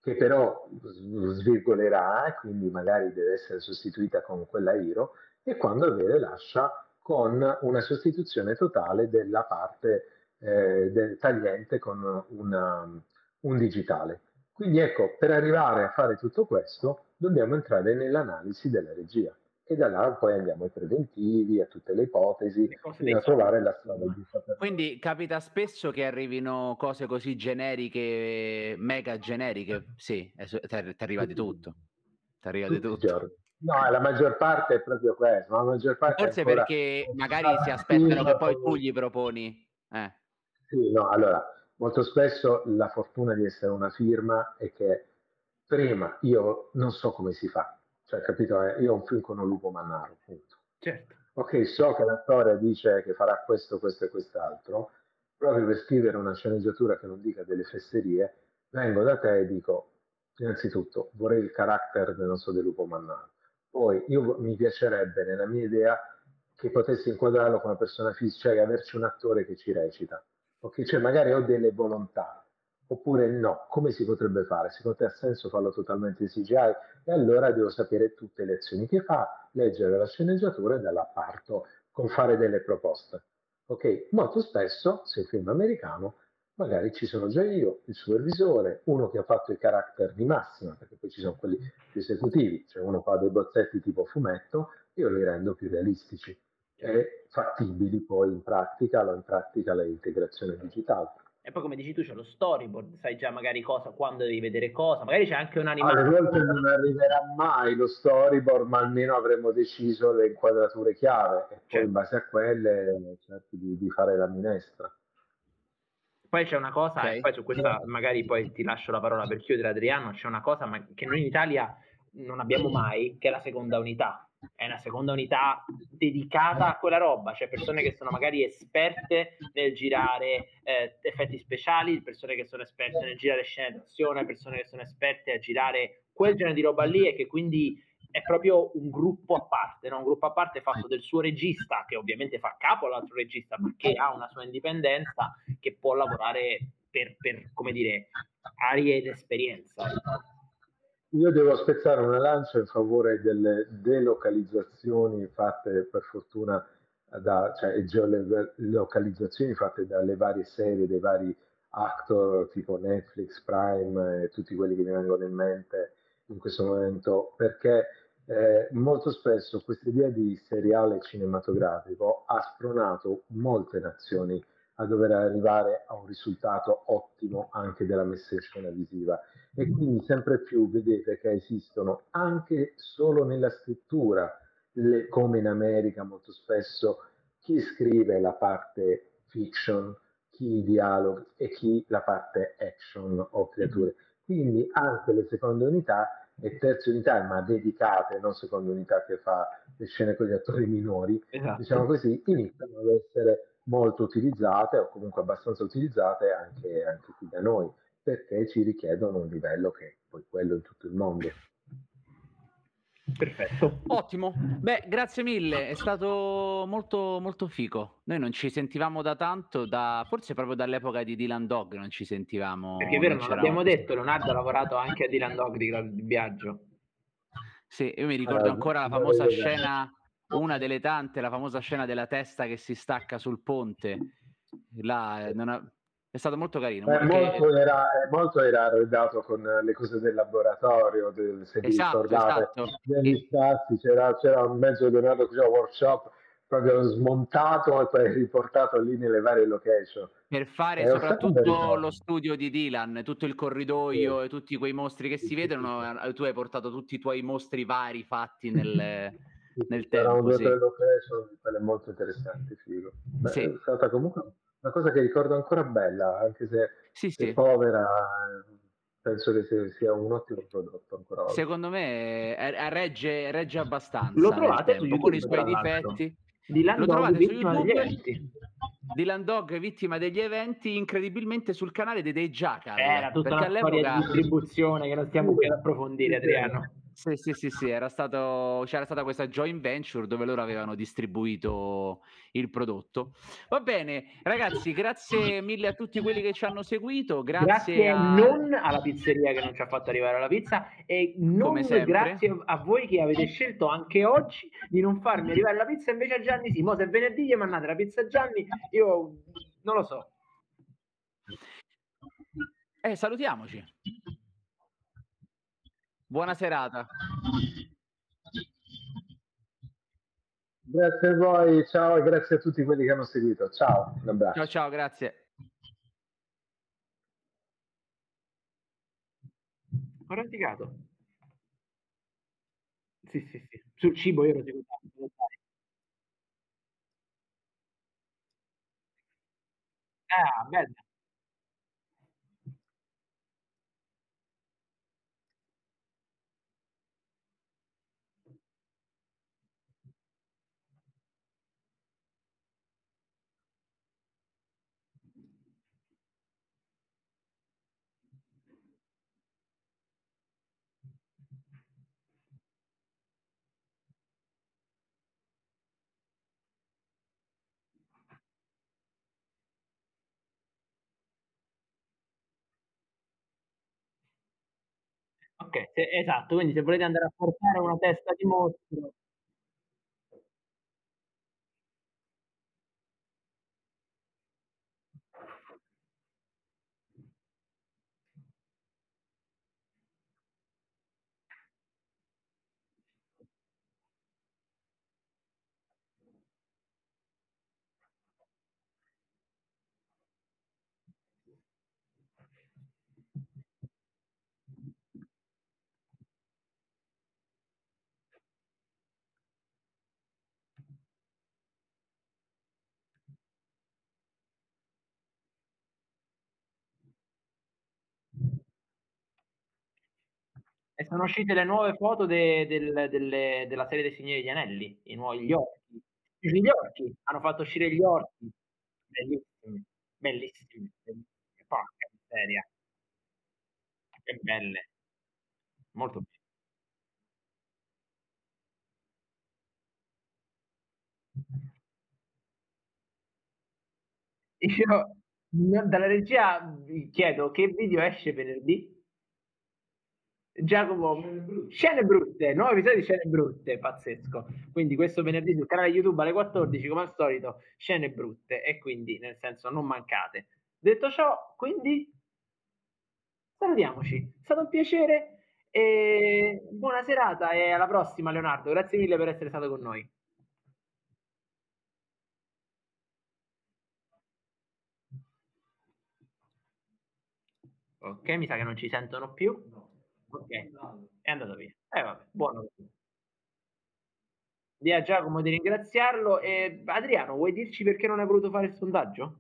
che però svirgolerà e quindi magari deve essere sostituita con quella Iro e quando avere l'ascia con una sostituzione totale della parte eh, tagliente con una, un digitale. Quindi ecco, per arrivare a fare tutto questo dobbiamo entrare nell'analisi della regia e da là poi andiamo ai preventivi, a tutte le ipotesi, fino a trovare la strada giusta. Quindi capita spesso che arrivino cose così generiche, mega generiche, sì, ti arriva di tutto. Ti arriva di tutto. No, la maggior parte è proprio questo. La maggior parte Forse perché magari si aspettano che poi tu gli proponi. Eh. Sì, no, allora, molto spesso la fortuna di essere una firma è che prima io non so come si fa, cioè, capito? Eh, io ho un film con un lupo mannaro, punto. Certo. Ok, so che l'attore dice che farà questo, questo e quest'altro, proprio per scrivere una sceneggiatura che non dica delle fesserie, vengo da te e dico, innanzitutto, vorrei il carattere, non so, del lupo mannaro. Poi, io, mi piacerebbe, nella mia idea, che potessi inquadrarlo come una persona fisica, cioè averci un attore che ci recita. Ok, cioè magari ho delle volontà, Oppure no, come si potrebbe fare? Secondo te ha senso farlo totalmente in CGI? E allora devo sapere tutte le azioni che fa, leggere la sceneggiatura e dalla parto con fare delle proposte. Ok? Molto spesso, se il film è americano, magari ci sono già io, il supervisore, uno che ha fatto i character di massima, perché poi ci sono quelli esecutivi, cioè uno fa dei bozzetti tipo fumetto, io li rendo più realistici e fattibili poi in pratica, in pratica l'integrazione digitale. E poi, come dici tu, c'è lo storyboard, sai già magari cosa, quando devi vedere cosa, magari c'è anche un'animazione. Alle volte non arriverà mai lo storyboard, ma almeno avremo deciso le inquadrature chiave e poi certo. in base a quelle cerchi di, di fare la minestra. Poi c'è una cosa, okay. e poi su questa magari poi ti lascio la parola per chiudere Adriano, c'è una cosa che noi in Italia non abbiamo mai, che è la seconda unità è una seconda unità dedicata a quella roba, cioè persone che sono magari esperte nel girare eh, effetti speciali, persone che sono esperte nel girare scene d'azione, persone che sono esperte a girare quel genere di roba lì e che quindi è proprio un gruppo a parte, no? un gruppo a parte fatto del suo regista, che ovviamente fa capo all'altro regista, ma che ha una sua indipendenza, che può lavorare per, per come dire, arie ed esperienza. Io devo spezzare una lancia in favore delle delocalizzazioni fatte per fortuna da, cioè geolocalizzazioni fatte dalle varie serie, dei vari actor tipo Netflix, Prime e tutti quelli che mi vengono in mente in questo momento, perché eh, molto spesso questa idea di seriale cinematografico ha spronato molte nazioni a dover arrivare a un risultato ottimo anche della messa in scena visiva e quindi sempre più vedete che esistono anche solo nella scrittura, le, come in America molto spesso, chi scrive la parte fiction, chi i dialoghi e chi la parte action o creature. Quindi anche le seconde unità e terze unità, ma dedicate, non seconda unità che fa le scene con gli attori minori, esatto. diciamo così, iniziano ad essere molto utilizzate o comunque abbastanza utilizzate anche, anche qui da noi perché ci richiedono un livello che è poi quello in tutto il mondo. Perfetto. Ottimo. Beh, grazie mille, è stato molto molto fico. Noi non ci sentivamo da tanto, da, forse proprio dall'epoca di Dylan Dog non ci sentivamo. Perché è vero, non l'abbiamo detto, Leonardo ha lavorato anche a Dylan Dog di, di Viaggio. Sì, io mi ricordo ancora la famosa scena, una delle tante, la famosa scena della testa che si stacca sul ponte. Là, non ha, è stato molto carino. Eh, molto, era, molto, era, arredato con le cose del laboratorio, del, se esatto, vi ricordate, esatto. negli spazi c'era, c'era, un mezzo Leonardo un workshop proprio smontato e poi riportato lì nelle varie location. Per fare e soprattutto lo studio di Dylan, tutto il corridoio sì. e tutti quei mostri che si vedono, eh, tu hai portato tutti i tuoi mostri vari fatti nel, nel tempo. Sì. location, quelle molto interessanti, figo. Beh, sì. È stata comunque una cosa che ricordo ancora bella, anche se, sì, se sì. povera, penso che sia un ottimo prodotto ancora oggi. Secondo me eh, regge, regge abbastanza. Lo trovate su YouTube, con i suoi difetti. Dylan Lo trovate su YouTube. Dylan Dog vittima degli eventi incredibilmente sul canale dei Dei Jackal era tutta una storia di distribuzione che non stiamo qui ad approfondire Adriano Sì, sì, sì, sì, era stato, c'era stata questa joint venture dove loro avevano distribuito il prodotto. Va bene, ragazzi, grazie mille a tutti quelli che ci hanno seguito. Grazie, Grazie a... non alla pizzeria che non ci ha fatto arrivare la pizza e non grazie a voi che avete scelto anche oggi di non farmi arrivare la pizza invece a Gianni sì. Mo se venerdì gli mandate la pizza a Gianni, io non lo so. Eh, salutiamoci. Buona serata. Grazie a voi, ciao e grazie a tutti quelli che hanno seguito. Ciao, un abbraccio. Ciao, ciao, grazie. Ho ratificato. Sì, sì, sì. Sul cibo io ero sicuro. Ah, bello. Se- esatto, quindi se volete andare a portare una testa di mostro, sono uscite le nuove foto de- del- delle- della serie dei Signori degli Anelli, i nuovi gli orchi. Gli orchi, hanno fatto uscire gli orchi. Bellissimi, bellissimi. Porca miseria. Che belle. Molto belle. Io dalla regia vi chiedo che video esce venerdì? Giacomo, scene brutte, nuovo episodio di scene brutte, pazzesco. Quindi questo venerdì sul canale YouTube alle 14, come al solito, scene brutte e quindi nel senso non mancate. Detto ciò, quindi salutiamoci. È stato un piacere e buona serata e alla prossima Leonardo. Grazie mille per essere stato con noi. Ok, mi sa che non ci sentono più. Ok, è andato via. Eh vabbè, buono. così. Di a Giacomo di ringraziarlo e Adriano, vuoi dirci perché non hai voluto fare il sondaggio?